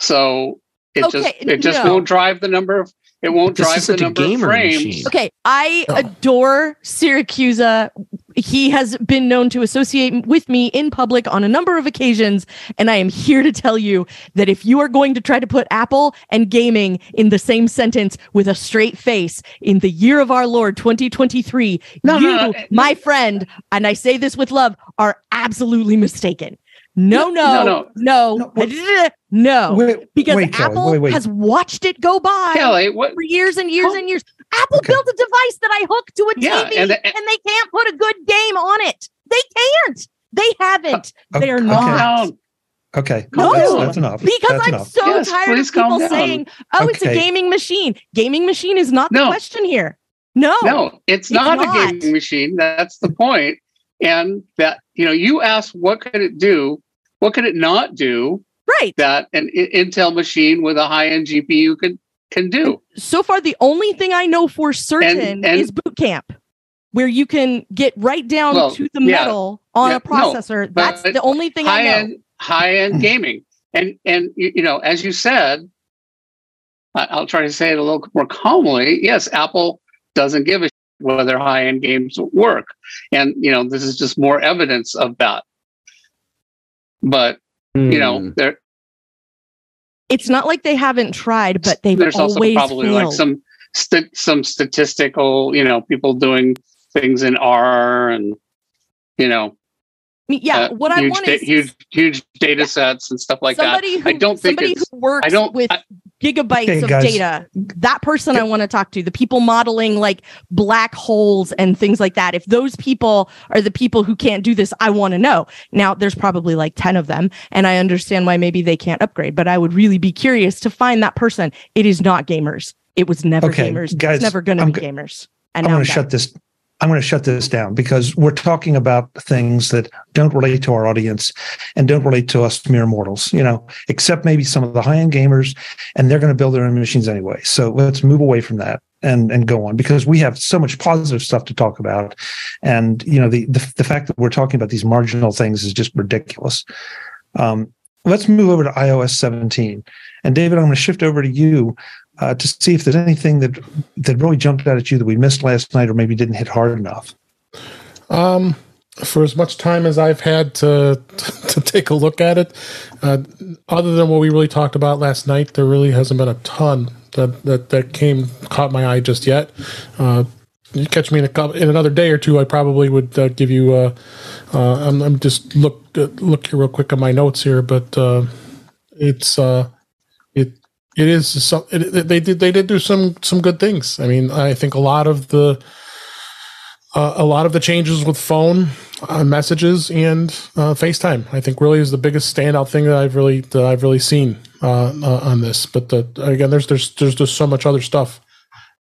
So it okay, just it just no. won't drive the number of it won't drive the number of frames. Machine. Okay, I oh. adore Siracusa. He has been known to associate with me in public on a number of occasions, and I am here to tell you that if you are going to try to put Apple and gaming in the same sentence with a straight face in the year of our Lord 2023, no, you, no, no, my friend, and I say this with love, are absolutely mistaken No, no, no, no, no. no, no, Wait, because wait, Apple wait, wait. has watched it go by Kelly, what? for years and years Oh. and years. Apple Okay. built a device that I hook to a Yeah, TV, and and, the- they can't put a good game on it. They can't. They haven't. Uh, okay, They're okay. not. Down. Okay, No. that's, that's enough. Because that's I'm enough. so Yes, tired of people saying, "Oh, it's a gaming machine." Gaming machine is not the No. question here. No, No, it's It's not, not. a gaming machine. That's the point. And that you know, you asked what could it do? What could it not do right. that an I- Intel machine with a high-end GPU could can do? So far, the only thing I know for certain and- is boot camp, where you can get right down Well, to the yeah. metal on Yeah, a no, processor. That's but the only thing I know. High-end high-end gaming. And and you, you know, as you said, I'll try to say it a little more calmly. Yes, Apple doesn't give a shit whether high-end games work, and you know, this is just more evidence of that. But you know, Hmm. there It's not like they haven't tried, but they've there's also always probably failed. like some st- some statistical, you know, people doing things in R and you know, I mean, yeah, uh, what I huge, want da- is huge huge data sets and stuff like that. somebody who I don't think somebody it's who works I don't with I- gigabytes Okay, of guys. data. That person I want to talk to. The people modeling like black holes and things like that. If those people are the people who can't do this, I want to know. Now, there's probably like ten of them, and I understand why maybe they can't upgrade. But I would really be curious to find that person. It is not gamers. It was never Okay, gamers. guys, it's never going to I'm be go- gamers. And I'm going to I'm shut this. I'm going to shut this down because we're talking about things that don't relate to our audience and don't relate to us mere mortals, you know, except maybe some of the high end gamers, and they're going to build their own machines anyway. So let's move away from that and and go on because we have so much positive stuff to talk about, and you know the the, the fact that we're talking about these marginal things is just ridiculous. Um, let's move over to iOS 17, and David, I'm going to shift over to you uh, to see if there's anything that that really jumped out at you that we missed last night or maybe didn't hit hard enough. Um, for as much time as I've had to to take a look at it, uh, other than what we really talked about last night, there really hasn't been a ton that that, that came caught my eye just yet. Uh, you catch me in a couple, in another day or two, I probably would uh, give you. Uh, uh, I'm, I'm just look uh, look here real quick at my notes here, but uh, it's uh, it is some it, they did they did do some some good things. I mean, I think a lot of the uh, a lot of the changes with phone uh, messages and uh, FaceTime, I think, really is the biggest standout thing that I've really that I've really seen uh, uh, on this. But the, again, there's there's there's just so much other stuff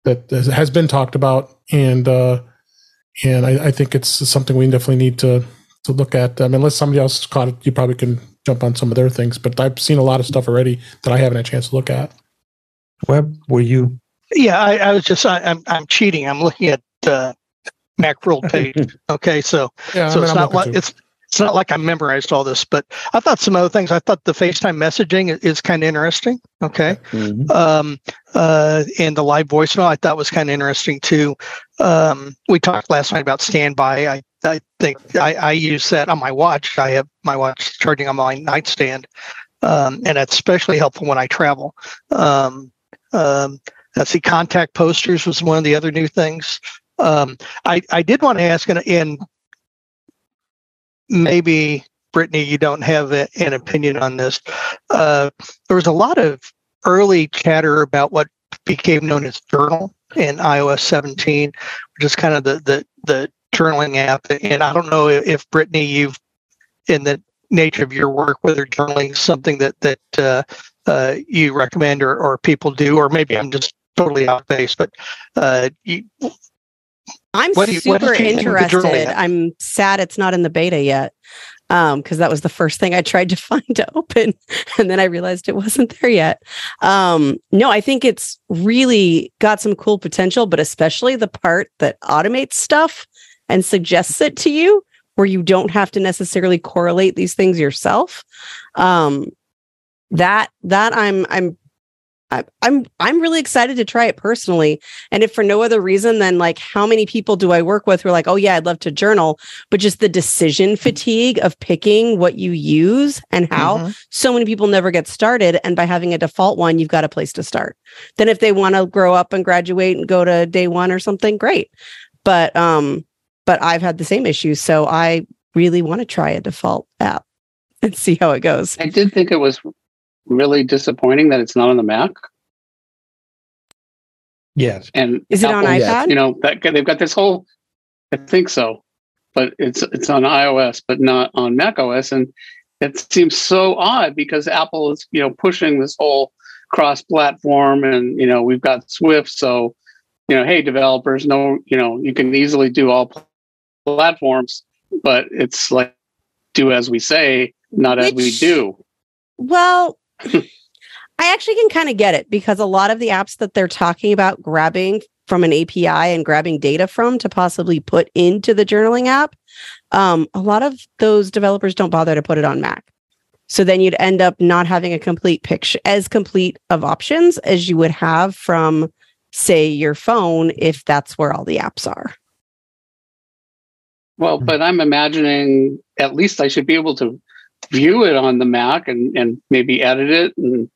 that has- been talked about, and uh, and I, I think it's something we definitely need to to look at. I mean, unless somebody else caught it, you probably can jump on some of their things. But I've seen a lot of stuff already that I haven't had a chance to look at. Web, were you? Yeah, I, I was just I, I'm I'm cheating. I'm looking at uh, Macworld page. Okay, so Yeah, so I mean, it's I'm not like to. it's it's not like I memorized all this, but I thought some other things. I thought the FaceTime messaging is, is kind of interesting. Okay, Mhm. um, uh, and the live voicemail I thought was kind of interesting too. Um, we talked last night about standby. I I think I, I use that on my watch. I have my watch charging on my nightstand, um, and that's especially helpful when I travel. Um, um, let's see, contact posters was one of the other new things. Um, I I did want to ask, and, and maybe Brittany, you don't have a, an opinion on this. Uh, there was a lot of early chatter about what became known as Journal in iOS 17, which is kind of the the the journaling app. And I don't know if Brittany, you've in the nature of your work, whether journaling is something that that uh, uh, you recommend or, or people do, or maybe I'm just totally off base. But uh, you, I'm you- super do you think of the journal interested. I'm sad it's not in the beta yet. Um, because that was the first thing I tried to find to open, and then I realized it wasn't there yet. Um, no, I think it's really got some cool potential, but especially the part that automates stuff and suggests it to you, where you don't have to necessarily correlate these things yourself. Um, that that I'm I'm I'm I'm really excited to try it personally. And if for no other reason than like how many people do I work with who are like, oh yeah, I'd love to journal, but just the decision fatigue of picking what you use and how Mhm. so many people never get started. And by having a default one, you've got a place to start. Then if they want to grow up and graduate and go to day one or something, great. But um, but I've had the same issues. So I really want to try a default app. and see how it goes. I did think it was really disappointing that it's not on the Mac. Yes. And Is it on iPad? You know, that they've got this whole. I think so, but it's it's on iOS, but not on Mac OS, and it seems so odd because Apple is you know pushing this whole cross-platform, and you know we've got Swift, so you know, hey, developers, no, you know you can easily do all platforms, but it's like do as we say, not as we do. Well, I actually can kind of get it because a lot of the apps that they're talking about grabbing from an API and grabbing data from to possibly put into the journaling app, um, a lot of those developers don't bother to put it on Mac. So then you'd end up not having a complete picture as complete of options as you would have from, say, your phone if that's where all the apps are. Well, but I'm imagining at least I should be able to view it on the Mac and, and maybe edit it. And,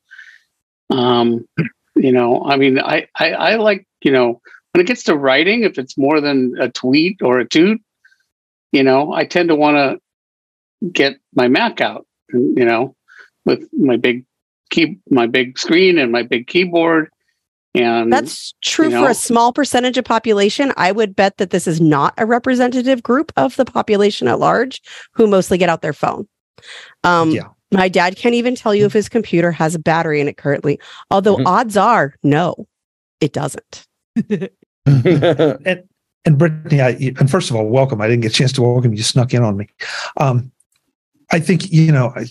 um, you know, I mean, I, I, I like, you know, when it gets to writing, if it's more than a tweet or a toot, you know, I tend to want to get my Mac out, you know, with my big key, my big screen and my big keyboard. And That's true you for a small percentage of population. I would bet that this is not a representative group of the population at large who mostly get out their phone. Um, Yeah. My dad can't even tell you if his computer has a battery in it currently, although Mhm. odds are no, it doesn't. and and Brittany, I and first of all, welcome. I didn't get a chance to welcome you. You snuck in on me. Um, I think you know. I,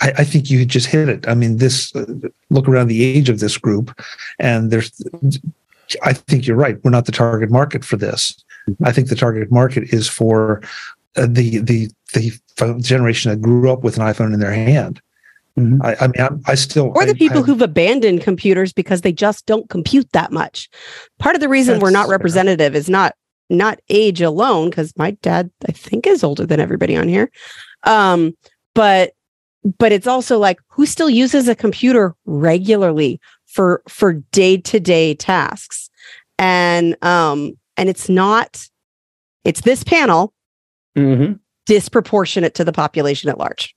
I, I think you just hit it. I mean, this uh, look around the age of this group, and there's. I think you're right. We're not the target market for this. I think the target market is for uh, the the the generation that grew up with an iPhone in their hand. Mhm. I, I mean, I'm, I still Or the I- people I- who've abandoned computers because they just don't compute that much. Part of the reason we're That's not fair. representative is not not age alone, because my dad, I think, is older than everybody on here. Um, but but it's also like who still uses a computer regularly for for day-to-day tasks. And um, and it's not it's this panel hmm disproportionate to the population at large.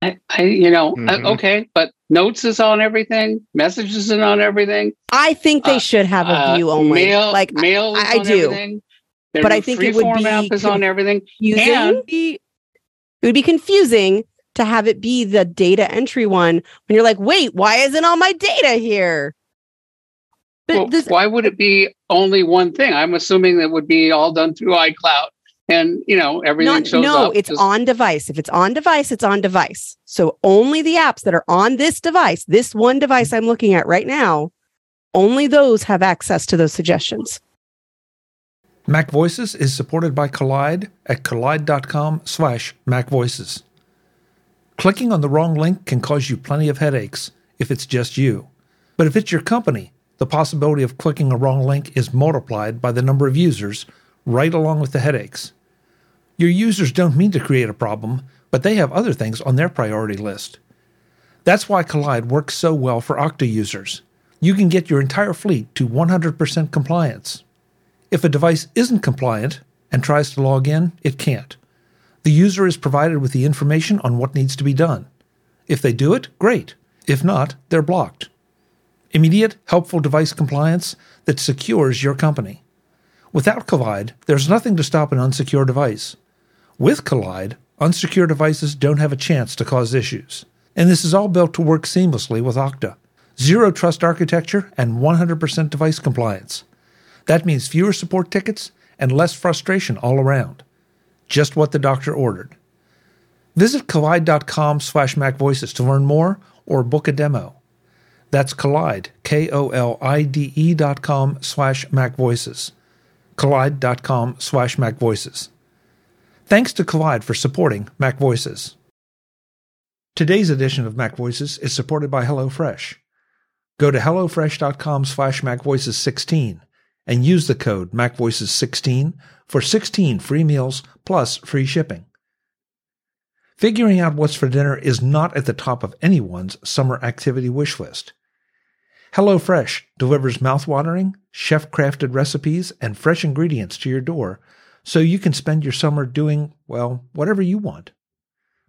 I, I you know, uh, Mhm. okay, but notes is on everything, messages is on everything. I think they Uh, should have a Uh, view only. Mail, like I- mail is I- I on do. everything. Their But I think it would be app is on everything. confusing. And- it would be confusing to have it be the data entry one when you're like, wait, why isn't all my data here? But Well, this, why would it be only one thing? I'm assuming that would be all done through iCloud, and you know everything not, shows no, up. it's just- on device. If it's on device, it's on device. So only the apps that are on this device, this one device I'm looking at right now, only those have access to those suggestions. Mac Voices is supported by Kolide at kolide.com slash macvoices. Clicking on the wrong link can cause you plenty of headaches if it's just you. But if it's your company, the possibility of clicking a wrong link is multiplied by the number of users, right along with the headaches. Your users don't mean to create a problem, but they have other things on their priority list. That's why Kolide works so well for Okta users. You can get your entire fleet to 100% compliance. If a device isn't compliant and tries to log in, it can't. The user is provided with the information on what needs to be done. If they do it, great. If not, they're blocked. Immediate, helpful device compliance that secures your company. Without Kolide, there's nothing to stop an unsecure device. With Kolide, unsecure devices don't have a chance to cause issues. And this is all built to work seamlessly with Okta. Zero trust architecture and 100% device compliance. That means fewer support tickets and less frustration all around. Just what the doctor ordered. Visit kolide.com slash macvoices to learn more or book a demo. That's Kolide, K-O-L-I-D-E dot com slash macvoices. Kolide.com slash macvoices. Thanks to Kolide for supporting Mac Voices. Today's edition of Mac Voices is supported by HelloFresh. Go to HelloFresh.com slash MacVoices16 and use the code MacVoices16 for 16 free meals plus free shipping. Figuring out what's for dinner is not at the top of anyone's summer activity wish list. HelloFresh delivers mouthwatering, chef crafted recipes, and fresh ingredients to your door so you can spend your summer doing, well, whatever you want.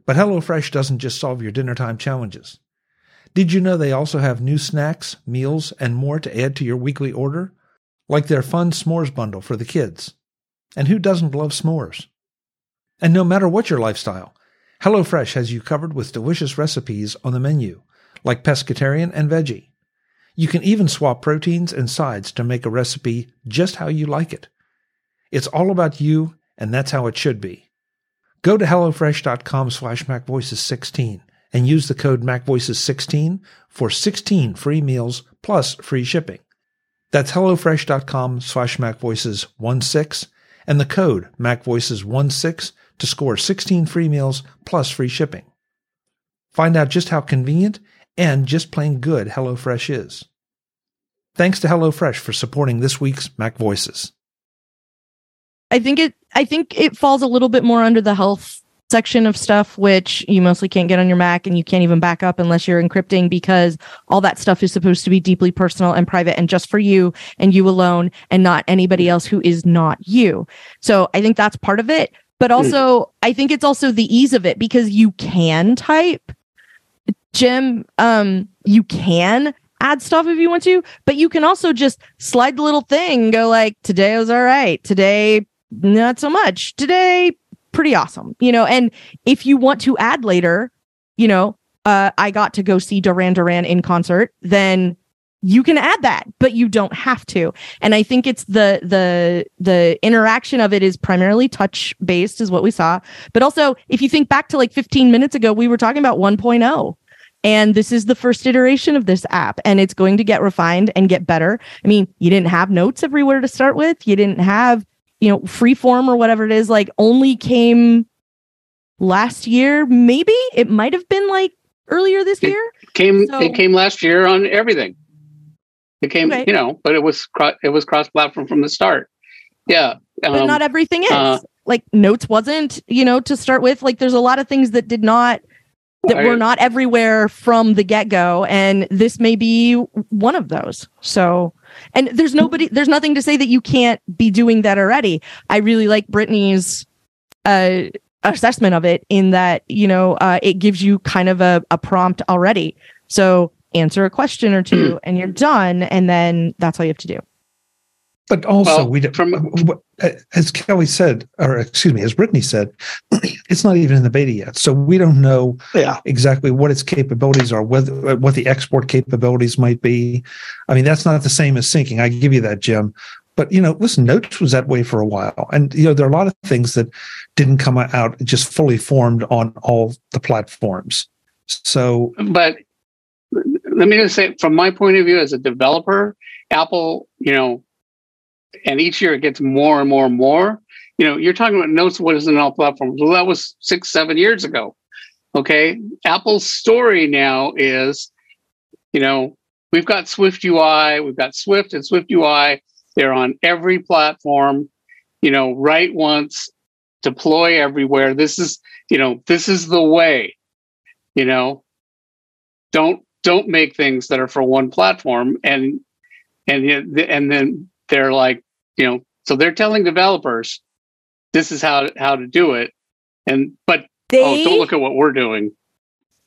But HelloFresh doesn't just solve your dinner time challenges. Did you know they also have new snacks, meals, and more to add to your weekly order? Like their fun s'mores bundle for the kids. And who doesn't love s'mores? And no matter what your lifestyle, HelloFresh has you covered with delicious recipes on the menu, like pescatarian and veggie. You can even swap proteins and sides to make a recipe just how you like it. It's all about you, and that's how it should be. Go to HelloFresh.com slash MacVoices16 and use the code MacVoices16 for 16 free meals plus free shipping. That's HelloFresh.com slash MacVoices16 and the code MacVoices16 to score 16 free meals plus free shipping. Find out just how convenient and just plain good HelloFresh is. Thanks to HelloFresh for supporting this week's Mac Voices. I think it I think it falls a little bit more under the health section of stuff which you mostly can't get on your Mac and you can't even back up unless you're encrypting because all that stuff is supposed to be deeply personal and private and just for you and you alone and not anybody else who is not you. So I think that's part of it, but also I think it's also the ease of it because you can type Jim um you can add stuff if you want to, but you can also just slide the little thing and go like today was all right. Today not so much. Today pretty awesome. You know, and if you want to add later, you know, uh I got to go see Duran Duran in concert, then you can add that but you don't have to and i think it's the the the interaction of it is primarily touch based is what we saw but also if you think back to like 15 minutes ago we were talking about 1.0 and this is the first iteration of this app, and it's going to get refined and get better. I mean, you didn't have notes everywhere to start with. You didn't have, you know, freeform or whatever it is, like only came last year. Maybe it might have been like earlier this It year. Came So- it came last year on everything. It came, Okay. you know, but it was cro- it was cross platform from the start. Yeah, but um, not everything is. uh, like notes wasn't, you know, to start with. Like there's a lot of things that did not that we're not everywhere from the get-go and this may be one of those. So and there's nobody there's nothing to say that you can't be doing that already. I really like Brittany's uh assessment of it in that, you know, uh it gives you kind of a, a prompt already. So answer a question or two and you're done and then that's all you have to do. But also, Well, we don't, from- as Kelly said, or excuse me, as Brittany said, it's not even in the beta yet, so we don't know Yeah. exactly what its capabilities are, whether what the export capabilities might be. I mean, that's not the same as syncing. I give you that, Jim. But you know, listen, Notes was that way for a while, and you know, there are a lot of things that didn't come out just fully formed on all the platforms. So but let me just say from my point of view as a developer apple you know and each year it gets more and more and more. You know you're talking about notes what is in all platforms. Well that was six seven years ago. Okay? Apple's story now is you know we've got swift ui we've got swift and swift ui they're on every platform you know write once deploy everywhere. This is you know this is the way you know. Don't don't make things that are for one platform and and and then they're like you know so they're telling developers this is how how to do it and but They oh don't look at what we're doing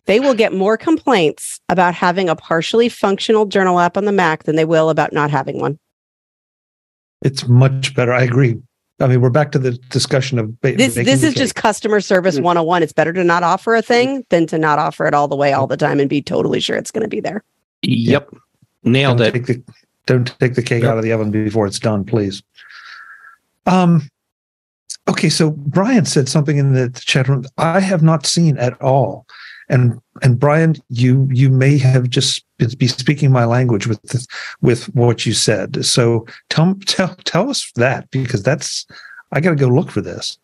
they will get more complaints about having a partially functional journal app on the Mac than they will about not having one. it's much better. I agree. I mean, we're back to the discussion of ba- This this is just customer service Mm. 101. It's better to not offer a thing than to not offer it all the way all the time and be totally sure it's going to be there. Yep. Nailed don't it. Take the, don't take the cake Yep. out of the oven before it's done, please. Um. Okay, so Brian said something in the chat room I have not seen at all, and and Brian, you you may have just be speaking my language with this, with what you said. So tell tell tell us that because that's I got to go look for this.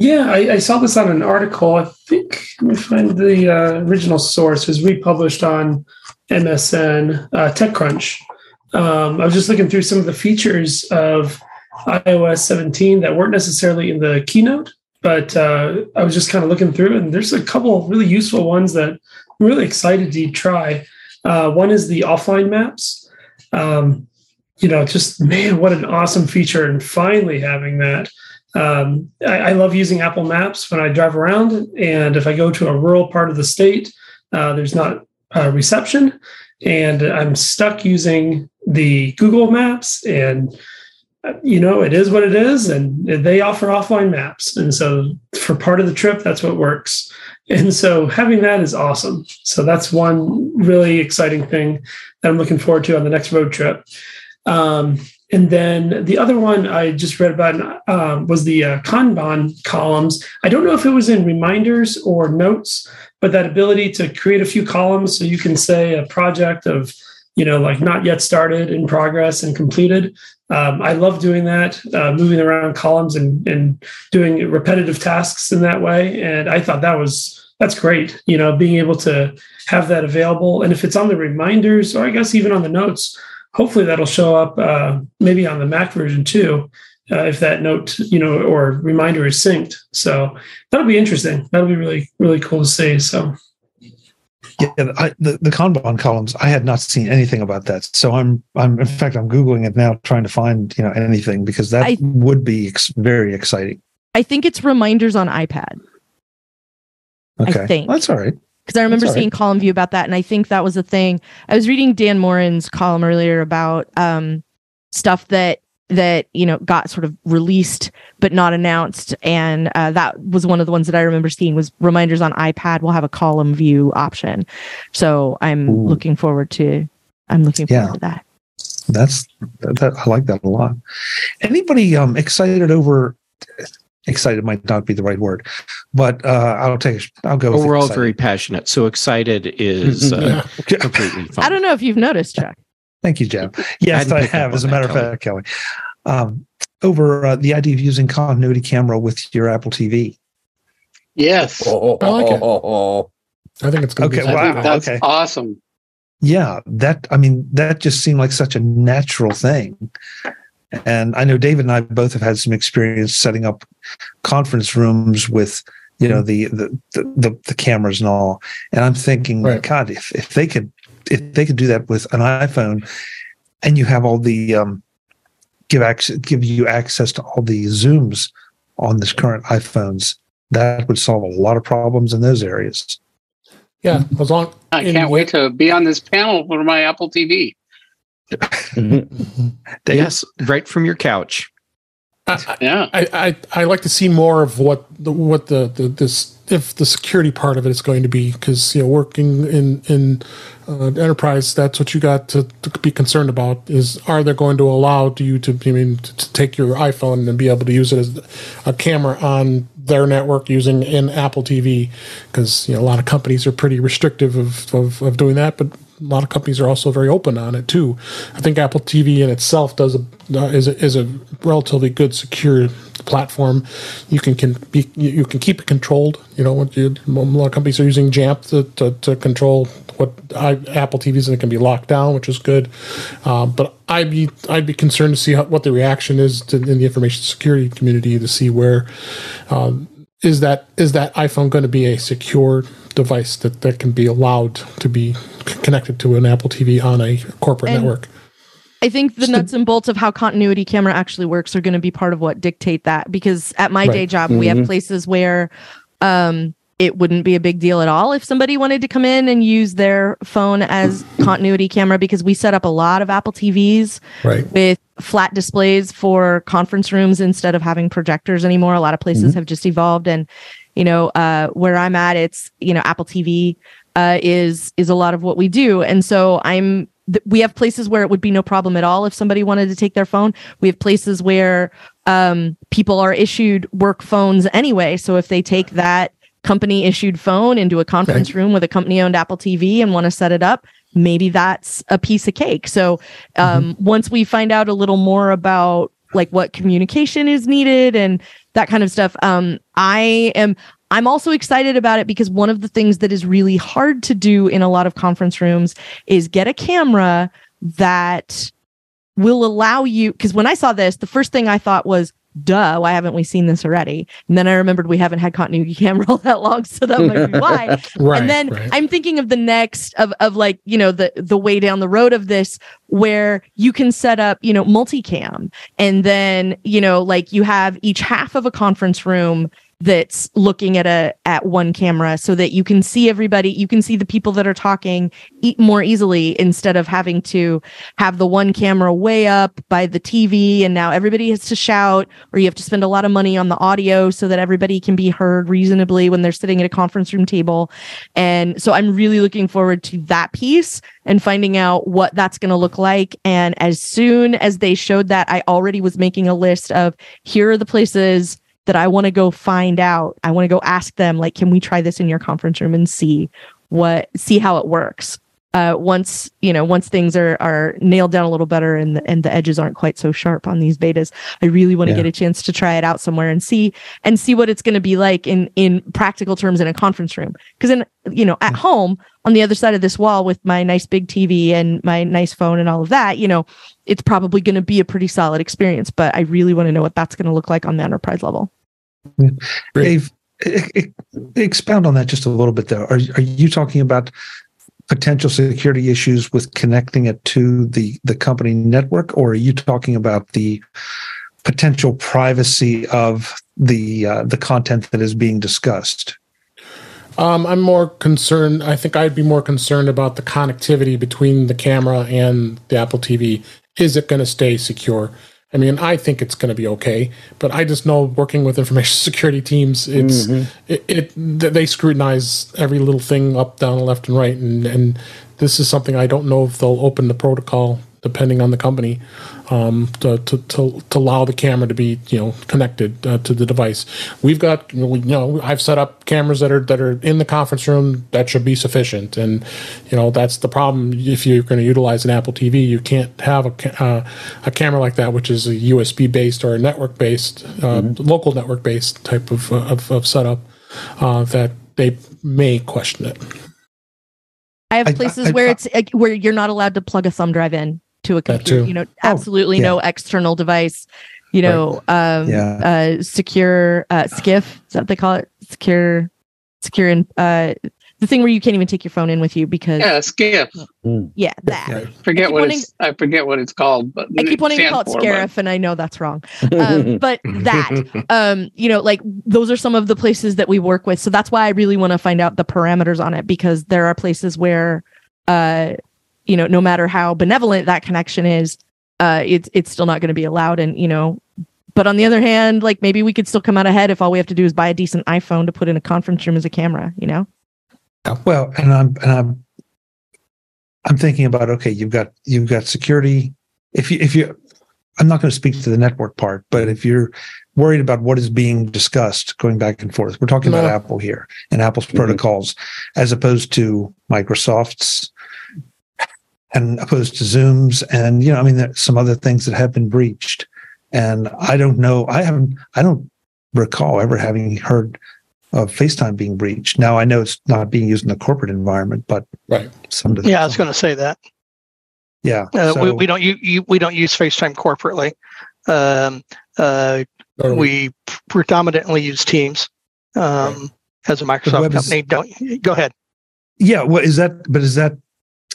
Yeah, I, I saw this on an article. I think let me find the uh, original source. It was republished on MSN uh, TechCrunch. Um, I was just looking through some of the features of iOS 17 that weren't necessarily in the keynote, but uh, I was just kind of looking through, and there's a couple really useful ones that I'm really excited to try. Uh, one is the offline maps. Um, you know, just man, what an awesome feature! And finally having that Um, I, I, love using Apple Maps when I drive around, and if I go to a rural part of the state, uh, there's not reception, and I'm stuck using the Google Maps and you know, it is what it is, and they offer offline maps. And so for part of the trip, that's what works. And so having that is awesome. So that's one really exciting thing that I'm looking forward to on the next road trip. Um, and then the other one I just read about um, was the uh, Kanban columns. I don't know if it was in reminders or notes, but that ability to create a few columns so you can say a project of you know, like not yet started, in progress, and completed. Um, I love doing that, uh, moving around columns and and doing repetitive tasks in that way. And I thought that was that's great. You know, being able to have that available, and if it's on the reminders, or I guess even on the notes, hopefully that'll show up uh, maybe on the Mac version too. Uh, if that note, you know, or reminder is synced. So that'll be interesting. That'll be really, really cool to see. So yeah, I, the the Kanban columns. I had not seen anything about that, so I'm I'm in fact I'm googling it now, trying to find you know anything because that I, would be ex- very exciting. I think it's reminders on iPad. Okay, I think that's all right. Because I remember seeing right. column view about that, and I think that was a thing. I was reading Dan Moren's column earlier about um, stuff that that you know got sort of released but not announced and uh, that was one of the ones that i remember seeing was reminders on ipad will have a column view option so i'm Ooh. looking forward to i'm looking forward yeah. to that that's that, i like that a lot anybody um excited over excited might not be the right word but uh i'll take i'll go we're all very passionate so excited is uh, completely fine. i don't know if you've noticed chuck Thank you, Jeff. Yes, I, I have. As a matter of fact, Kelly, um, over uh, the idea of using continuity camera with your Apple TV. Yes, oh, I like it. I think it's okay. wow, that's okay. awesome. Yeah, that I mean, that just seemed like such a natural thing. And I know David and I both have had some experience setting up conference rooms with you know the the the, the cameras and all. And I'm thinking, right. God, if if they could if they could do that with an iPhone, and you have all the um, give access, give you access to all the zooms on this current iPhones, that would solve a lot of problems in those areas. Yeah, as long I can't wait to be on this panel for my Apple TV. yes, right from your couch. I, yeah, I, I, I like to see more of what the what the, the this if the security part of it is going to be because you know working in in uh, enterprise that's what you got to, to, be concerned about is are they going to allow you to I mean to, to, take your iPhone and be able to use it as a camera on their network using in Apple TV because you know a lot of companies are pretty restrictive of, of, of doing that but a lot of companies are also very open on it too. I think Apple TV in itself does a uh, is a, is a relatively good secure platform. You can can be you can keep it controlled. You know, you, a lot of companies are using Jamf to, to, to control what I, Apple TVs and it can be locked down, which is good. Um, but I'd be I'd be concerned to see how, what the reaction is to, in the information security community to see where um, is that is that iPhone going to be a secure device that, that can be allowed to be connected to an Apple TV on a corporate and network. I think the nuts and bolts of how continuity camera actually works are going to be part of what dictate that because at my right. day job mm-hmm. we have mm-hmm. places where um, it wouldn't be a big deal at all if somebody wanted to come in and use their phone as continuity camera because we set up a lot of Apple TVs right. with flat displays for conference rooms instead of having projectors anymore. A lot of places mm-hmm. have just evolved and you know uh, where I'm at it's you know Apple TV uh, is is a lot of what we do. And so I'm th- we have places where it would be no problem at all if somebody wanted to take their phone. We have places where um, people are issued work phones anyway. So if they take that company issued phone into a conference okay. room with a company owned Apple TV and want to set it up, maybe that's a piece of cake. So um, mm-hmm. once we find out a little more about like what communication is needed and that kind of stuff, um, I am I'm also excited about it because one of the things that is really hard to do in a lot of conference rooms is get a camera that will allow you. Because when I saw this, the first thing I thought was, duh, why haven't we seen this already? And then I remembered we haven't had continuity camera all that long, so that might be why. Right. and then right. I'm thinking of the next of of like, you know, the the way down the road of this where you can set up, you know, multicam and then, you know, like you have each half of a conference room that's looking at a at one camera so that you can see everybody you can see the people that are talking e- more easily instead of having to have the one camera way up by the TV and now everybody has to shout or you have to spend a lot of money on the audio so that everybody can be heard reasonably when they're sitting at a conference room table. And so I'm really looking forward to that piece and finding out what that's going to look like. And as soon as they showed that I already was making a list of here are the places that I want to go find out. I want to go ask them, like, can we try this in your conference room and see what, see how it works. Uh, once you know, once things are are nailed down a little better and the, and the edges aren't quite so sharp on these betas, I really want to Yeah. get a chance to try it out somewhere and see and see what it's going to be like in in practical terms in a conference room. Because in you know, at home on the other side of this wall with my nice big TV and my nice phone and all of that, you know, it's probably going to be a pretty solid experience. But I really want to know what that's going to look like on the enterprise level. Dave, e- e- expound on that just a little bit, though. Are are you talking about potential security issues with connecting it to the the company network, or are you talking about the potential privacy of the uh, the content that is being discussed? Um, I'm more concerned. I think I'd be more concerned about the connectivity between the camera and the Apple TV. Is it going to stay secure? I mean, I think it's going to be okay, but I just know working with information security teams, it's mm-hmm. it, it they scrutinize every little thing up, down, left, and right, and and this is something I don't know if they'll open the protocol depending on the company um, to, to, to, to allow the camera to be you know connected uh, to the device. We've got you know, we, you know I've set up cameras that are that are in the conference room that should be sufficient, and you know that's the problem. If you're going to utilize an Apple TV, you can't have a uh, a camera like that, which is a USB based or a network based, uh, local network based type of of, of setup. Uh, that they may question it. I have I- places I- where it's where you're not allowed to plug a thumb drive in to a computer. You know, absolutely yeah. no external device. You know, um, Yeah. uh, secure uh, SCIF. Is that what they call it? Secure, secure, and uh, the thing where you can't even take your phone in with you because Yeah, SCIF. yeah, that. Yeah. Forget keep what wanting- it's. I forget what it's called, but I keep wanting to call it for, but- Scarif, and I know that's wrong. Um, but that, um, you know, like those are some of the places that we work with. So that's why I really want to find out the parameters on it because there are places where, uh, you know, no matter how benevolent that connection is, uh, it's it's still not going to be allowed. And you know, but on the other hand, like maybe we could still come out ahead if all we have to do is buy a decent iPhone to put in a conference room as a camera. You know. Well, and I'm and I'm I'm thinking about okay, you've got you've got security. If you if you I'm not going to speak to the network part, but if you're worried about what is being discussed going back and forth, we're talking about Apple here and Apple's Mhm. protocols as opposed to Microsoft's and opposed to Zoom's and you know, I mean there's some other things that have been breached. And I don't know, I haven't I don't recall ever having heard of FaceTime being breached. Now I know it's not being used in the corporate environment, but Right. some of Yeah, I was going to say that. yeah. Uh, we, so- we don't you, you we don't use FaceTime corporately. Um, uh, Or we predominantly use Teams. Um, as a Microsoft web is- company, don't go ahead. yeah. Well, is that? But is that?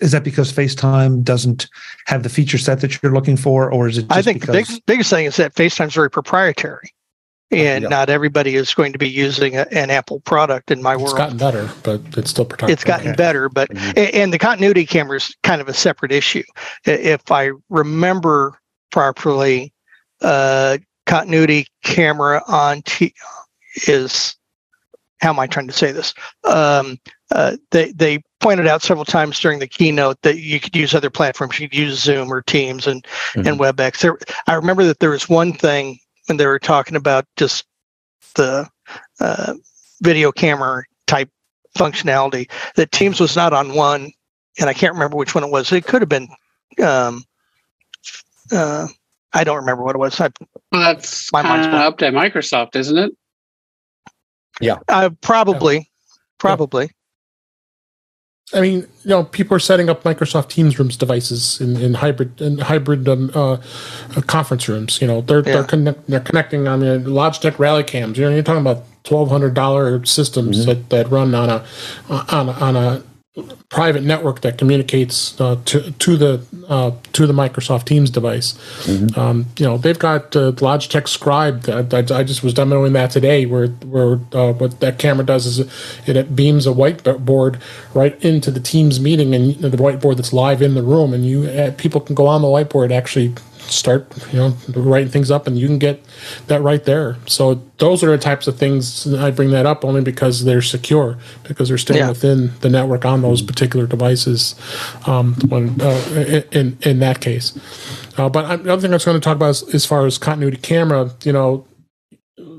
Is that because FaceTime doesn't have the feature set that you're looking for, or is it? Just I think the because, big, biggest thing is that FaceTime's very proprietary, and Yeah. not everybody is going to be using a, an Apple product in my it's world. It's gotten better, but it's still protected. it's gotten Okay. better, but Mhm. and the continuity camera is kind of a separate issue. If I remember properly, uh, continuity camera on T is how am I trying to say this? Um, uh, they they pointed out several times during the keynote that you could use other platforms. You could use Zoom or Teams and and WebEx. There, I remember that there was one thing when they were talking about just the uh, video camera type functionality that Teams was not on one, and I can't remember which one it was. It could have been. Um, uh, I don't remember what it was. I, Well, that's My mind's kind up to Microsoft, isn't it? Yeah. Uh, probably, probably. I mean, you know, people are setting up Microsoft Teams rooms devices in, in hybrid in hybrid um, uh, uh, conference rooms. You know, they're Yeah. they're, connect, they're connecting on the Logitech Rally Cams. You know, you're talking about twelve hundred dollar systems that, that run on a on a, on a private network that communicates uh, to to the uh, to the Microsoft Teams device. Um, you know, they've got uh, Logitech Scribe. That, that- I just was demoing that today, where where uh, what that camera does is it, it beams a whiteboard right into the Teams meeting, and the whiteboard that's live in the room, and you uh, people can go on the whiteboard actually start you know writing things up and you can get that right there so those are the types of things i bring that up only because they're secure because they're staying Yeah. within the network on those particular devices um, when uh, in in that case uh, but I, the other thing i was going to talk about is as far as continuity camera you know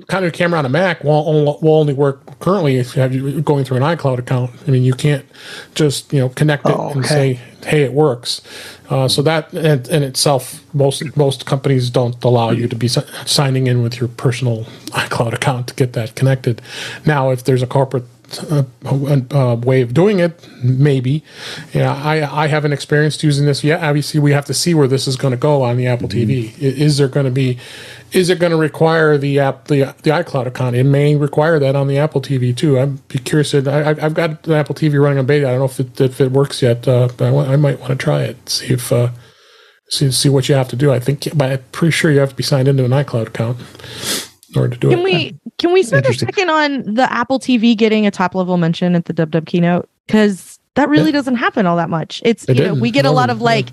continuity camera on a mac will, will only work currently if you have you going through an icloud account. I mean you can't just you know connect it Oh, and say hey it works. Uh, so that in, in itself most most companies don't allow you to be si- signing in with your personal icloud account to get that connected. Now if there's a corporate uh, uh, way of doing it maybe yeah i i haven't experienced using this yet obviously we have to see where this is going to go on the apple tv I- is there going to be is it going to require the app the the iCloud account? It may require that on the Apple TV too. I'd be curious. I, I've got the Apple TV running on beta. I don't know if it if it works yet, uh, but I, I might want to try it. See if uh, see see what you have to do. I think, but I'm pretty sure you have to be signed into an iCloud account in order to do Can it. we can we spend a second on the Apple TV getting a top level mention at the Dub Dub keynote? Because that really doesn't happen all that much. It's It you know we get a lot of yeah. like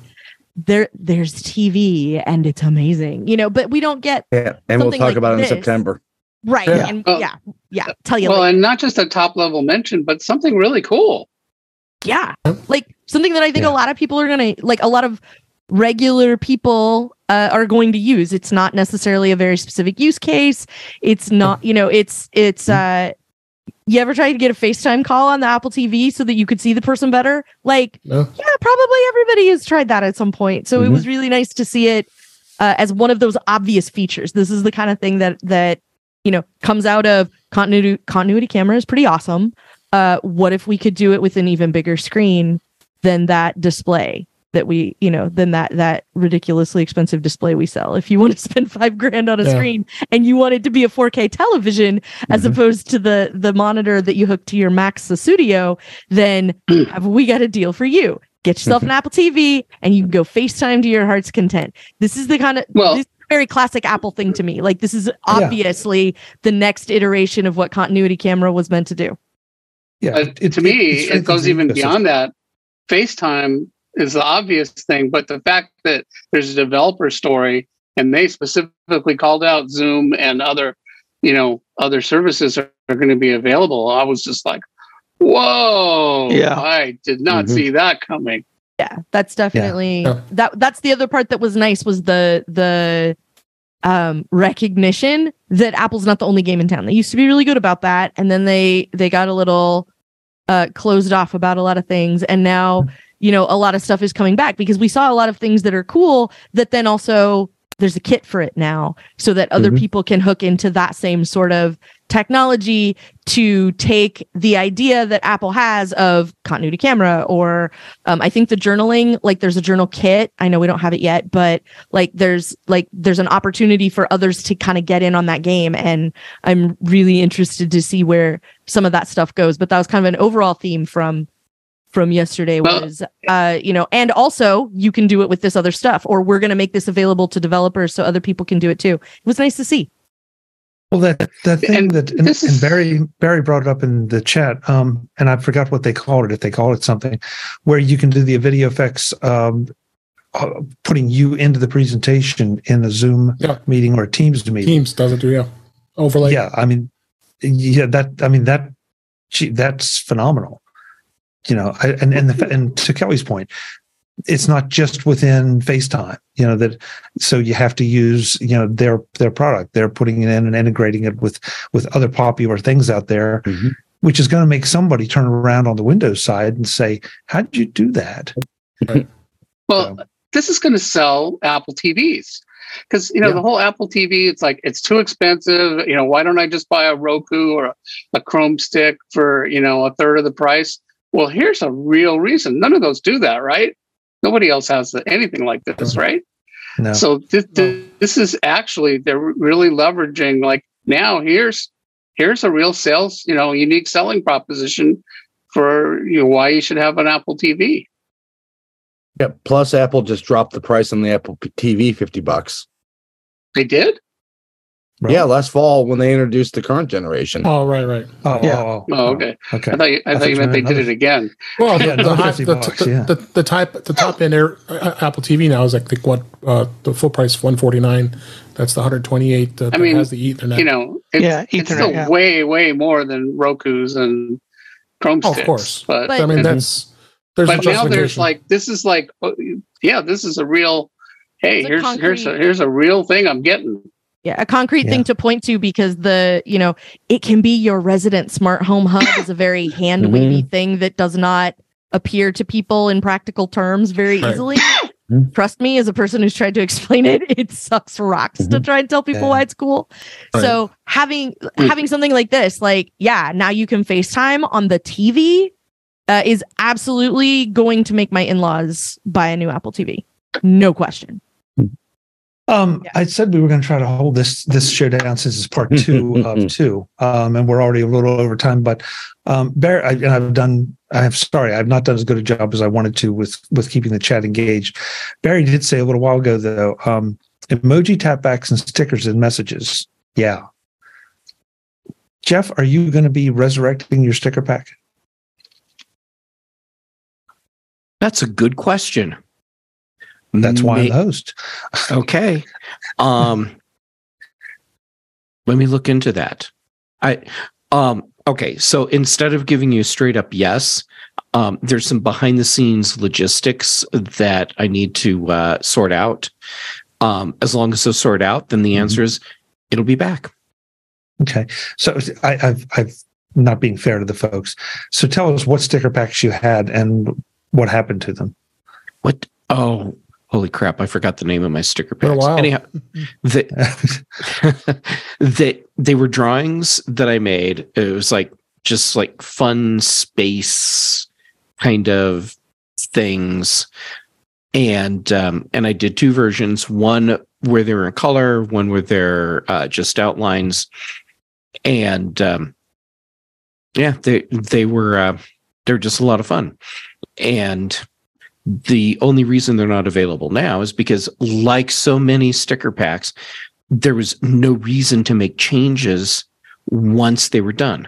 there there's TV and it's amazing, you know, but we don't get Yeah, and we'll talk like about it in. September. right Yeah. and Well- yeah yeah tell you Well, later. and not just a top level mention, but something really cool. yeah like something that I think Yeah. a lot of people are gonna like a lot of regular people uh, are going to use. It's not necessarily a very specific use case. It's not you know it's it's uh you ever tried to get a FaceTime call on the Apple TV so that you could see the person better? Like, No. yeah, probably everybody has tried that at some point. So it was really nice to see it uh, as one of those obvious features. This is the kind of thing that that you know comes out of continuity continuity camera is pretty awesome. Uh, what if we could do it with an even bigger screen than that display that we you know than that that ridiculously expensive display we sell. If you want to spend five grand on a Yeah. screen and you want it to be a 4k television as Mhm. opposed to the the monitor that you hook to your max the studio then have we got a deal for you. Get yourself an apple tv and you can go facetime to your heart's content. This is the kind of Well- this is very classic apple thing to me. Like this is obviously the next iteration of what continuity camera was meant to do. Yeah, Uh, to me, it goes even beyond that. FaceTime is the obvious thing, but the fact that there's a developer story and they specifically called out Zoom and other, you know, other services are, are going to be available. I was just like, whoa! Yeah. I did not Mhm. see that coming. yeah that's definitely Yeah. that that's the other part that was nice was the the um recognition that apple's not the only game in town they used to be really good about that and then they they got a little uh closed off about a lot of things and now you know a lot of stuff is coming back because we saw a lot of things that are cool that then also there's a kit for it now so that other Mhm. people can hook into that same sort of technology to take the idea that Apple has of continuity camera or um, I think the journaling like there's a journal kit I know we don't have it yet but like there's like there's an opportunity for others to kind of get in on that game and I'm really interested to see where some of that stuff goes but that was kind of an overall theme from from yesterday Well- was uh you know and also you can do it with this other stuff or we're going to make this available to developers so other people can do it too it was nice to see Well, that that thing And that and, this and Barry Barry brought it up in the chat, um, and I forgot what they called it. If they called it something, where you can do the video effects, um, uh, putting you into the presentation in a Zoom Yeah. meeting or a Teams meeting. Teams doesn't do yeah overlay. Yeah, I mean, yeah, that I mean that, gee, that's phenomenal. You know, I, and and the, and to Kelly's point, it's not just within FaceTime. You know that, so you have to use you know their their product. They're putting it in and integrating it with with other popular things out there, Mhm. which is going to make somebody turn around on the Windows side and say, "How did you do that?" Well, So- this is going to sell Apple TVs because you know Yeah. the whole Apple TV. It's like it's too expensive. You know, why don't I just buy a Roku or a, a Chrome stick for you know a third of the price? Well, here's a real reason. None of those do that, right? Nobody else has anything like this, right? No. So this, this is actually they're really leveraging like now here's here's a real sales, you know, unique selling proposition for you know why you should have an Apple TV. Yeah. Plus, Apple just dropped the price on the Apple TV fifty bucks. They did. Right. Yeah, last fall when they introduced the current generation. Oh, right, right. Oh, Yeah. oh, Oh, okay. okay. I thought you, I, I thought thought you you meant they meant did it again. Well, Yeah, the, another high, the, bucks, the, yeah. the, the type the top end air uh, Apple TV now is I think what uh, the full price one forty nine. That's the hundred twenty eight. That I mean, has the Ethernet. You know, it's, Yeah, it's still yeah. way, way more than Roku's and Chrome Oh, of course. But, But- I mean, that's there's but now there's like this is like oh, yeah, this is a real. Hey, It's a here's here's a, here's a real thing I'm getting. Yeah, a concrete Yeah. thing to point to because the, you know, it can be your resident smart home hub is a very hand wavy thing that does not appear to people in practical terms very Right. easily. Mhm. Trust me, as a person who's tried to explain it, it sucks rocks to try and tell people Yeah. why it's cool. Right. So having having something like this, like, yeah, now you can FaceTime on the TV, uh, is absolutely going to make my in-laws buy a new Apple TV. No question. Um, Yeah. I said we were going to try to hold this this show down since it's part two of two, um, and we're already a little over time. But um, Barry, I, and I've done. I'm sorry, I've not done as good a job as I wanted to with with keeping the chat engaged. Barry did say a little while ago though, um, emoji tapbacks and stickers and messages. Yeah. Jeff, are you going to be resurrecting your sticker pack? That's a good question. That's why I'm the host. okay. Um let me look into that. I um okay, so instead of giving you a straight up yes, um there's some behind the scenes logistics that I need to uh sort out. Um as long as those sort out, then the answer is it'll be back. Okay, so I, I've I've not being fair to the folks. So tell us what sticker packs you had and what happened to them. What oh holy crap, I forgot the name of my sticker packs. Anyhow, the they they were drawings that I made. It was like just like fun space kind of things. And um, and I did two versions, one where they were in color, one where they're uh, just outlines. And um, yeah, they they were uh, they're just a lot of fun. And the only reason they're not available now is because, like so many sticker packs, there was no reason to make changes once they were done.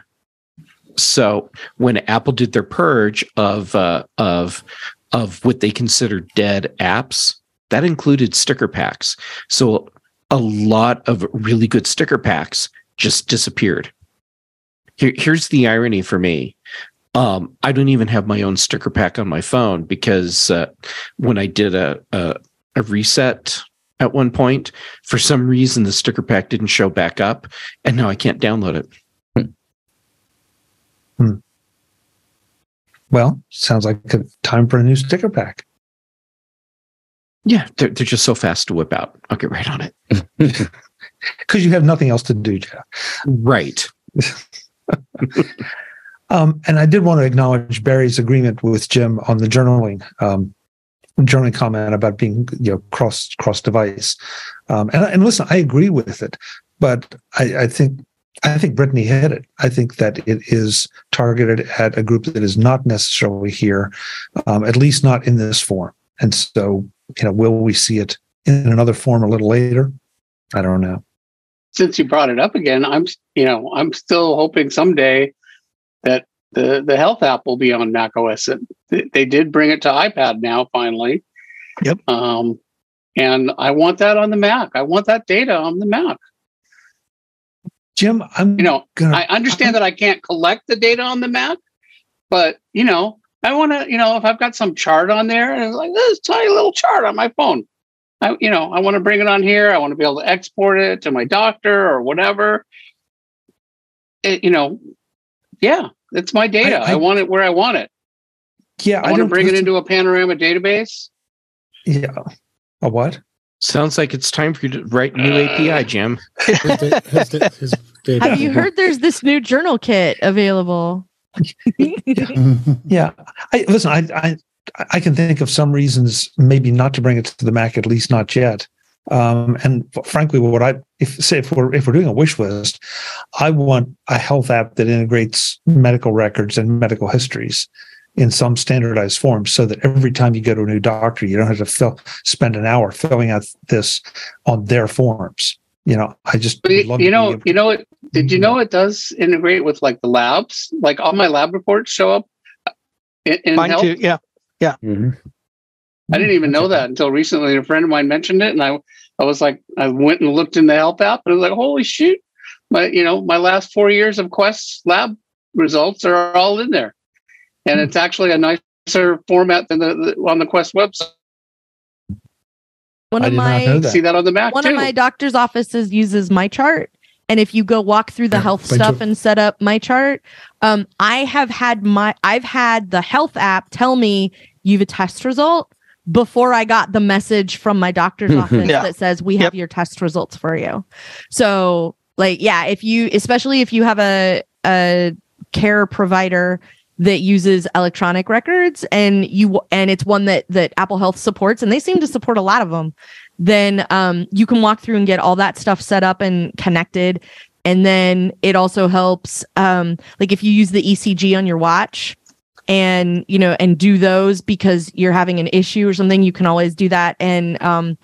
So when Apple did their purge of uh, of of what they considered dead apps, that included sticker packs. So a lot of really good sticker packs just disappeared. Here, here's the irony for me. Um, I don't even have my own sticker pack on my phone because uh, when I did a, a a reset at one point, for some reason the sticker pack didn't show back up, and now I can't download it. Well, sounds like a time for a new sticker pack. Yeah, they're they're just so fast to whip out. I'll get right on it. Because you have nothing else to do, Jeff. Right. Um, and I did want to acknowledge Barry's agreement with Jim on the journaling, um, journaling comment about being you know cross cross device. Um, and and listen, I agree with it, but I, I think I think Brittany hit it. I think that it is targeted at a group that is not necessarily here, um, at least not in this form. And so, you know, will we see it in another form a little later? I don't know. Since you brought it up again, I'm you know I'm still hoping someday that the the health app will be on Mac OS. They, they did bring it to iPad now finally. Yep. Um, and I want that on the Mac. I want that data on the Mac. Jim, I'm You know, gonna I understand that I can't collect the data on the Mac, but you know, I want to, you know, if I've got some chart on there and it's like this tiny little chart on my phone, I, you know, I want to bring it on here. I want to be able to export it to my doctor or whatever. It, you know, yeah, it's my data. I- I, I- want it where I want it. yeah, I, want to don't bring it into a panorama database. yeah. A what? Sounds like it's time for you to write new uh. API, Jim. His his his. Have you heard there's this new journal kit available? yeah. I listen, I I I can think of some reasons maybe not to bring it to the Mac, at least not yet. Um, and frankly, what I if say if we're if we're doing a wish list, I want a health app that integrates medical records and medical histories in some standardized form, so that every time you go to a new doctor, you don't have to fill spend an hour filling out this on their forms. You know, I just you, you know you know it. Did you know it does integrate with like the labs? Like all my lab reports show up in, in Mine health. too. Yeah. Yeah. Mhm. I didn't even know that until recently. A friend of mine mentioned it, and I, I was like, I went and looked in the help app, and I was like, holy shoot, my, you know, my last four years of Quest lab results are all in there, and it's actually a nicer format than the, the on the Quest website. One I of did not my know that. See that on the Mac one too. of my doctor's offices uses MyChart and if you go walk through the Yeah, health stuff too. and set up MyChart um i have had my i've had the health app tell me you have a test result before i got the message from my doctor's office Yeah. that says we have Yep. your test results for you so like yeah if you especially if you have a a care provider that uses electronic records and you and it's one that that apple health supports and they seem to support a lot of them then um, you can walk through and get all that stuff set up and connected. And then it also helps, um, like if you use the ECG on your watch and, you know, and do those because you're having an issue or something, you can always do that. And um,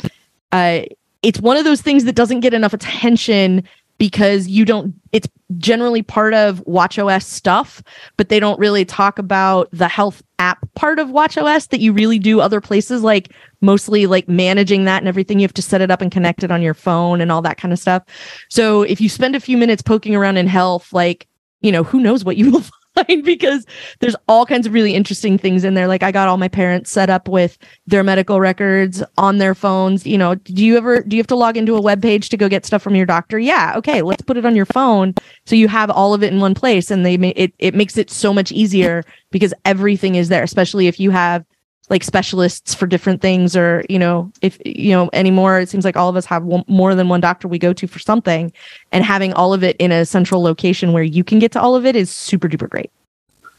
uh, it's one of those things that doesn't get enough attention because you don't, it's generally part of WatchOS stuff, but they don't really talk about the health app part of WatchOS that you really do other places like mostly like managing that and everything. You have to set it up and connect it on your phone and all that kind of stuff. So if you spend a few minutes poking around in health, like, you know, who knows what you will because there's all kinds of really interesting things in there. Like I got all my parents set up with their medical records on their phones. You know, do you ever do you have to log into a web page to go get stuff from your doctor? Yeah. Okay, let's put it on your phone so you have all of it in one place and they it it makes it so much easier because everything is there, especially if you have like specialists for different things or you know if you know anymore it seems like all of us have one, more than one doctor we go to for something and having all of it in a central location where you can get to all of it is super duper great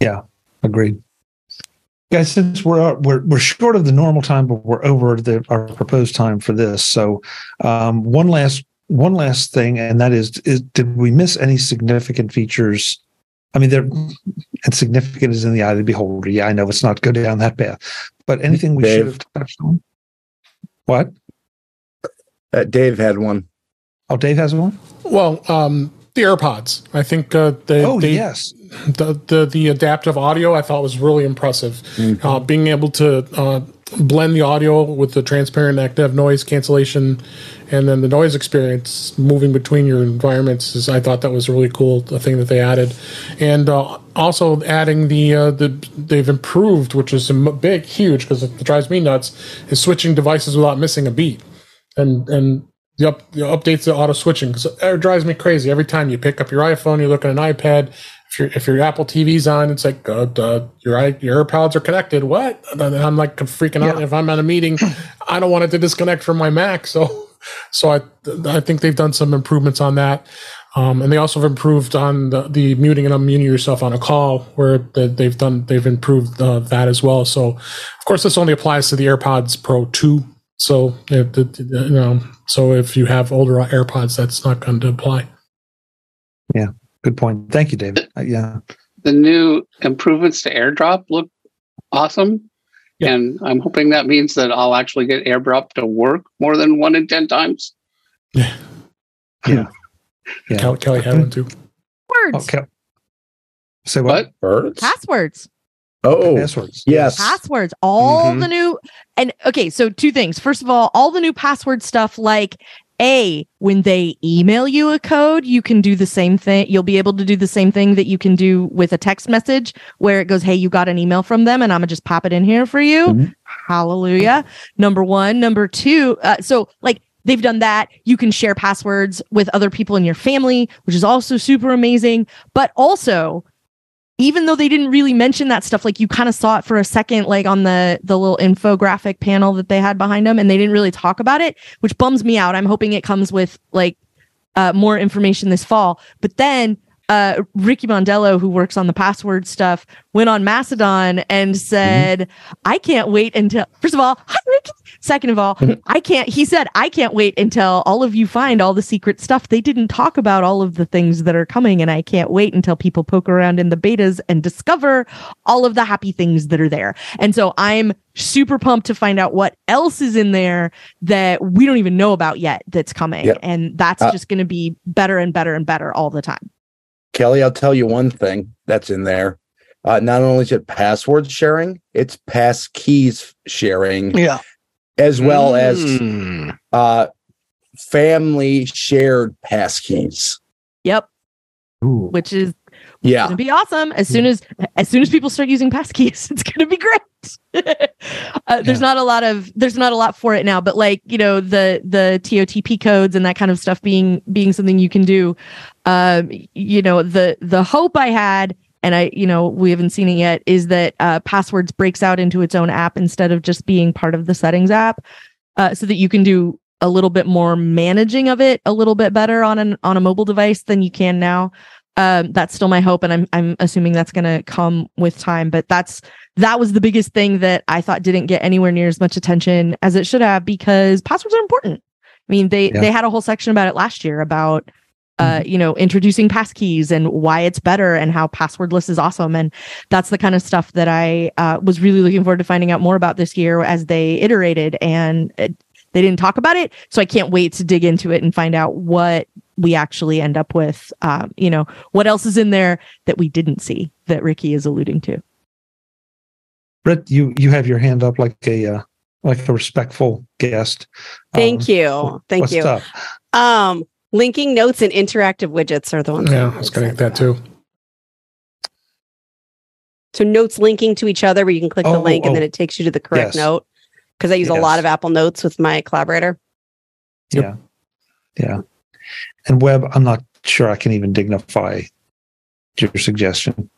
yeah Agreed. Guys, since we're uh, we're we're short of the normal time, but we're over the our proposed time for this. So, um, one last one last thing, and that is, is did we miss any significant features? I mean, they're and significant is in the eye of the beholder. Yeah, I know it's not go down that path, but anything we Dave. should have touched on. What? Uh, Dave had one. Oh, Dave has one. Well, um, the AirPods. I think uh, they, Oh, they yes. the, the the adaptive audio I thought was really impressive. Mm-hmm. Uh, being able to uh, blend the audio with the transparent active noise cancellation, and then the noise experience moving between your environments is I thought that was really cool. The thing that they added, and uh, also adding the uh, the they've improved, which is a big huge because it drives me nuts, is switching devices without missing a beat, and and the, up, the updates to auto switching because it drives me crazy every time you pick up your iPhone, you look at an iPad. If your if your Apple TV's on, it's like uh, uh, your your AirPods are connected. What? And I'm like freaking out. If I'm at a meeting, I don't want it to disconnect from my Mac. So so I I think they've done some improvements on that. Um, and they also have improved on the, the muting and unmuting yourself on a call, where the, they've done they've improved uh, that as well. So, of course, this only applies to the AirPods Pro two. So, you know, so if you have older AirPods, that's not going to apply. Good point. Thank you, David. Uh, yeah. the new improvements to AirDrop look awesome. Yeah. And I'm hoping that means that I'll actually get AirDrop to work more than one in 10 times. Yeah, Yeah. Yeah. Kelly, Kelly had one too. words Okay. Say what? But Birds? passwords Oh, Passwords. yes. passwords all Mhm. the new and okay so two things first of all all the new password stuff like a when they email you a code you can do the same thing. You'll be able to do the same thing that you can do with a text message where it goes hey you got an email from them and i'm gonna just pop it in here for you. Mhm. hallelujah. Number one. Number two uh, so like they've done that. You can share passwords with other people in your family which is also super amazing. But also even though they didn't really mention that stuff like you kind of saw it for a second like on the the little infographic panel that they had behind them and they didn't really talk about it which bums me out i'm hoping it comes with like uh, more information this fall but then uh, Ricky Mondello, who works on the password stuff, went on Mastodon and said, mm-hmm. I can't wait until, first of all, hi, Ricky. Second of all, mm-hmm. I can't, he said, I can't wait until all of you find all the secret stuff. They didn't talk about all of the things that are coming. And I can't wait until people poke around in the betas and discover all of the happy things that are there. And so I'm super pumped to find out what else is in there that we don't even know about yet that's coming. Yep. And that's uh, just going to be better and better and better all the time. Kelly, I'll tell you one thing that's in there. Uh, not only is it password sharing, it's pass keys sharing. Yeah. As well mm. as hmm. uh, family shared pass keys. Yep. Ooh. Which is yeah gonna be awesome as soon as as soon as people start using passkeys it's gonna be great uh, there's yeah. not a lot of there's not a lot for it now but like you know the the totp codes and that kind of stuff being being something you can do um you know the the hope i had and i you know we haven't seen it yet is that uh, passwords breaks out into its own app instead of just being part of the settings app uh, so that you can do a little bit more managing of it a little bit better on an on a mobile device than you can now um, that's still my hope, and I'm I'm assuming that's going to come with time. But that's that was the biggest thing that I thought didn't get anywhere near as much attention as it should have because passwords are important. I mean, they yeah. they had a whole section about it last year about uh, mm-hmm. you know, introducing passkeys and why it's better and how passwordless is awesome. And that's the kind of stuff that I uh, was really looking forward to finding out more about this year as they iterated. And it, they didn't talk about it, so I can't wait to dig into it and find out what we actually end up with um, you know what else is in there that we didn't see that ricky is alluding to britt you you have your hand up like a uh, like a respectful guest thank um, you thank you up? um linking notes and interactive widgets are the ones yeah i was gonna get that too so notes linking to each other where you can click oh, the link oh, and then it takes you to the correct yes. note because i use yes. a lot of apple notes with my collaborator yep. yeah yeah and web, I'm not sure I can even dignify your suggestion.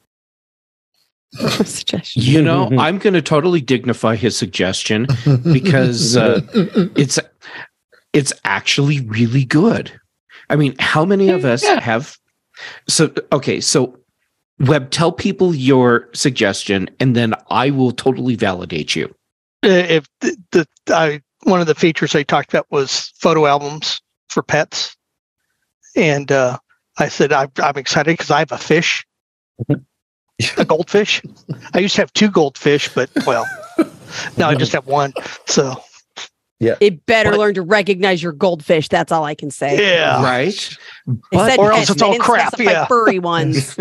suggestion. You know, I'm going to totally dignify his suggestion because uh, it's it's actually really good. I mean, how many of us yeah. have? So okay, so Web, tell people your suggestion, and then I will totally validate you. Uh, if the, the I one of the features I talked about was photo albums for pets. And uh, I said, I'm, I'm excited because I have a fish, a goldfish. I used to have two goldfish, but well, now I just have one. So, yeah. It better but, learn to recognize your goldfish. That's all I can say. Yeah. Right. But, or else it's all crap. Yeah. Furry ones.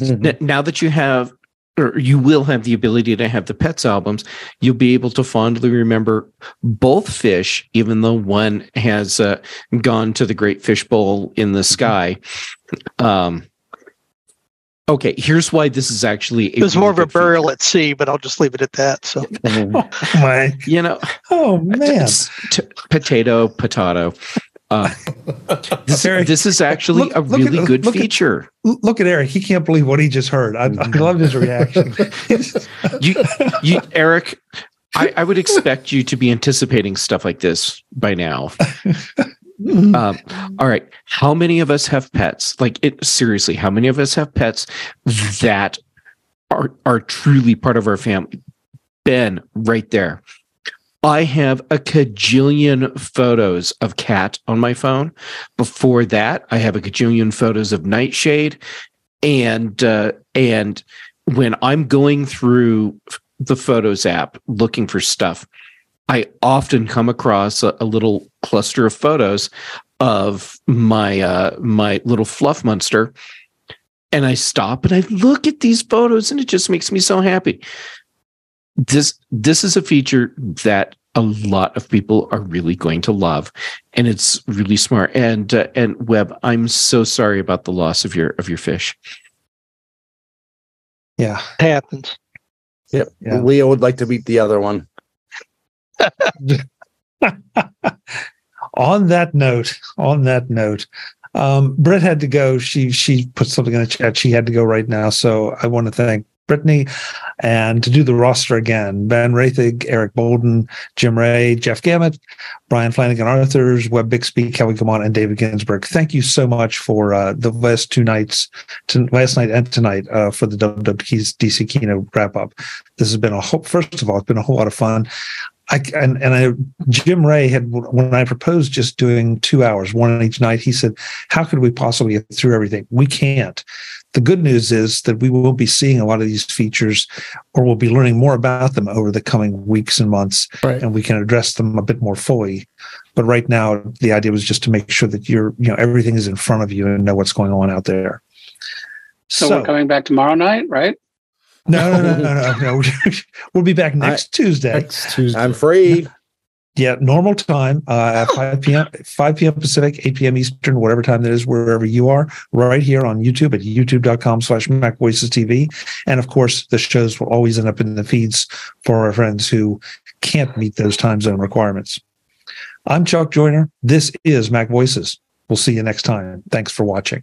now that you have or you will have the ability to have the pets albums you'll be able to fondly remember both fish even though one has uh, gone to the great fish bowl in the sky um, okay here's why this is actually it's more of a burial feature. at sea but i'll just leave it at that so oh, my you know oh man t- potato potato uh, this, this, is actually look, a really at, good look feature. At, look at Eric; he can't believe what he just heard. I, I love his reaction. you, you, Eric, I, I, would expect you to be anticipating stuff like this by now. Um, all right, how many of us have pets? Like, it seriously, how many of us have pets that are are truly part of our family? Ben, right there. I have a cajillion photos of cat on my phone. Before that, I have a cajillion photos of Nightshade, and uh, and when I'm going through the Photos app looking for stuff, I often come across a, a little cluster of photos of my uh, my little fluff monster, and I stop and I look at these photos, and it just makes me so happy. This this is a feature that a lot of people are really going to love and it's really smart. And uh, and web i'm so sorry about the loss of your of your fish. Yeah. It happens. Yep. Yeah. leo would like to beat the other one on that note on that note um britt had to go she she put something in the chat she had to go right now so i want to thank Brittany And to do the roster again, Ben Roethig, Eric Bolden, Jim Rea, Jeff Gamet, Brian Flanigan Arthurs, Web Bixby, Kelly Guimont, and David Ginsburg. Thank you so much for uh, the last two nights, last night and tonight, uh, for the WWDC Keynote wrap up. This has been a whole, first of all, it's been a whole lot of fun. I and and I Jim Rea had when I proposed just doing two hours, one each night. He said, "How could we possibly get through everything? We can't." The good news is that we will be seeing a lot of these features, or we'll be learning more about them over the coming weeks and months, Right. and we can address them a bit more fully. But right now, the idea was just to make sure that you're, you know, everything is in front of you and know what's going on out there. So, we're coming back tomorrow night, right? No, no, no, no, no, no. we'll be back next Tuesday. Next Tuesday. I'm free. Yeah, normal time uh, at 5 p.m. 5 p.m. Pacific, 8 p.m. Eastern, whatever time that is, wherever you are, right here on YouTube at youtube.com slash Mac Voices TV. And of course, the shows will always end up in the feeds for our friends who can't meet those time zone requirements. I'm Chuck Joiner. This is Mac Voices. We'll see you next time. Thanks for watching.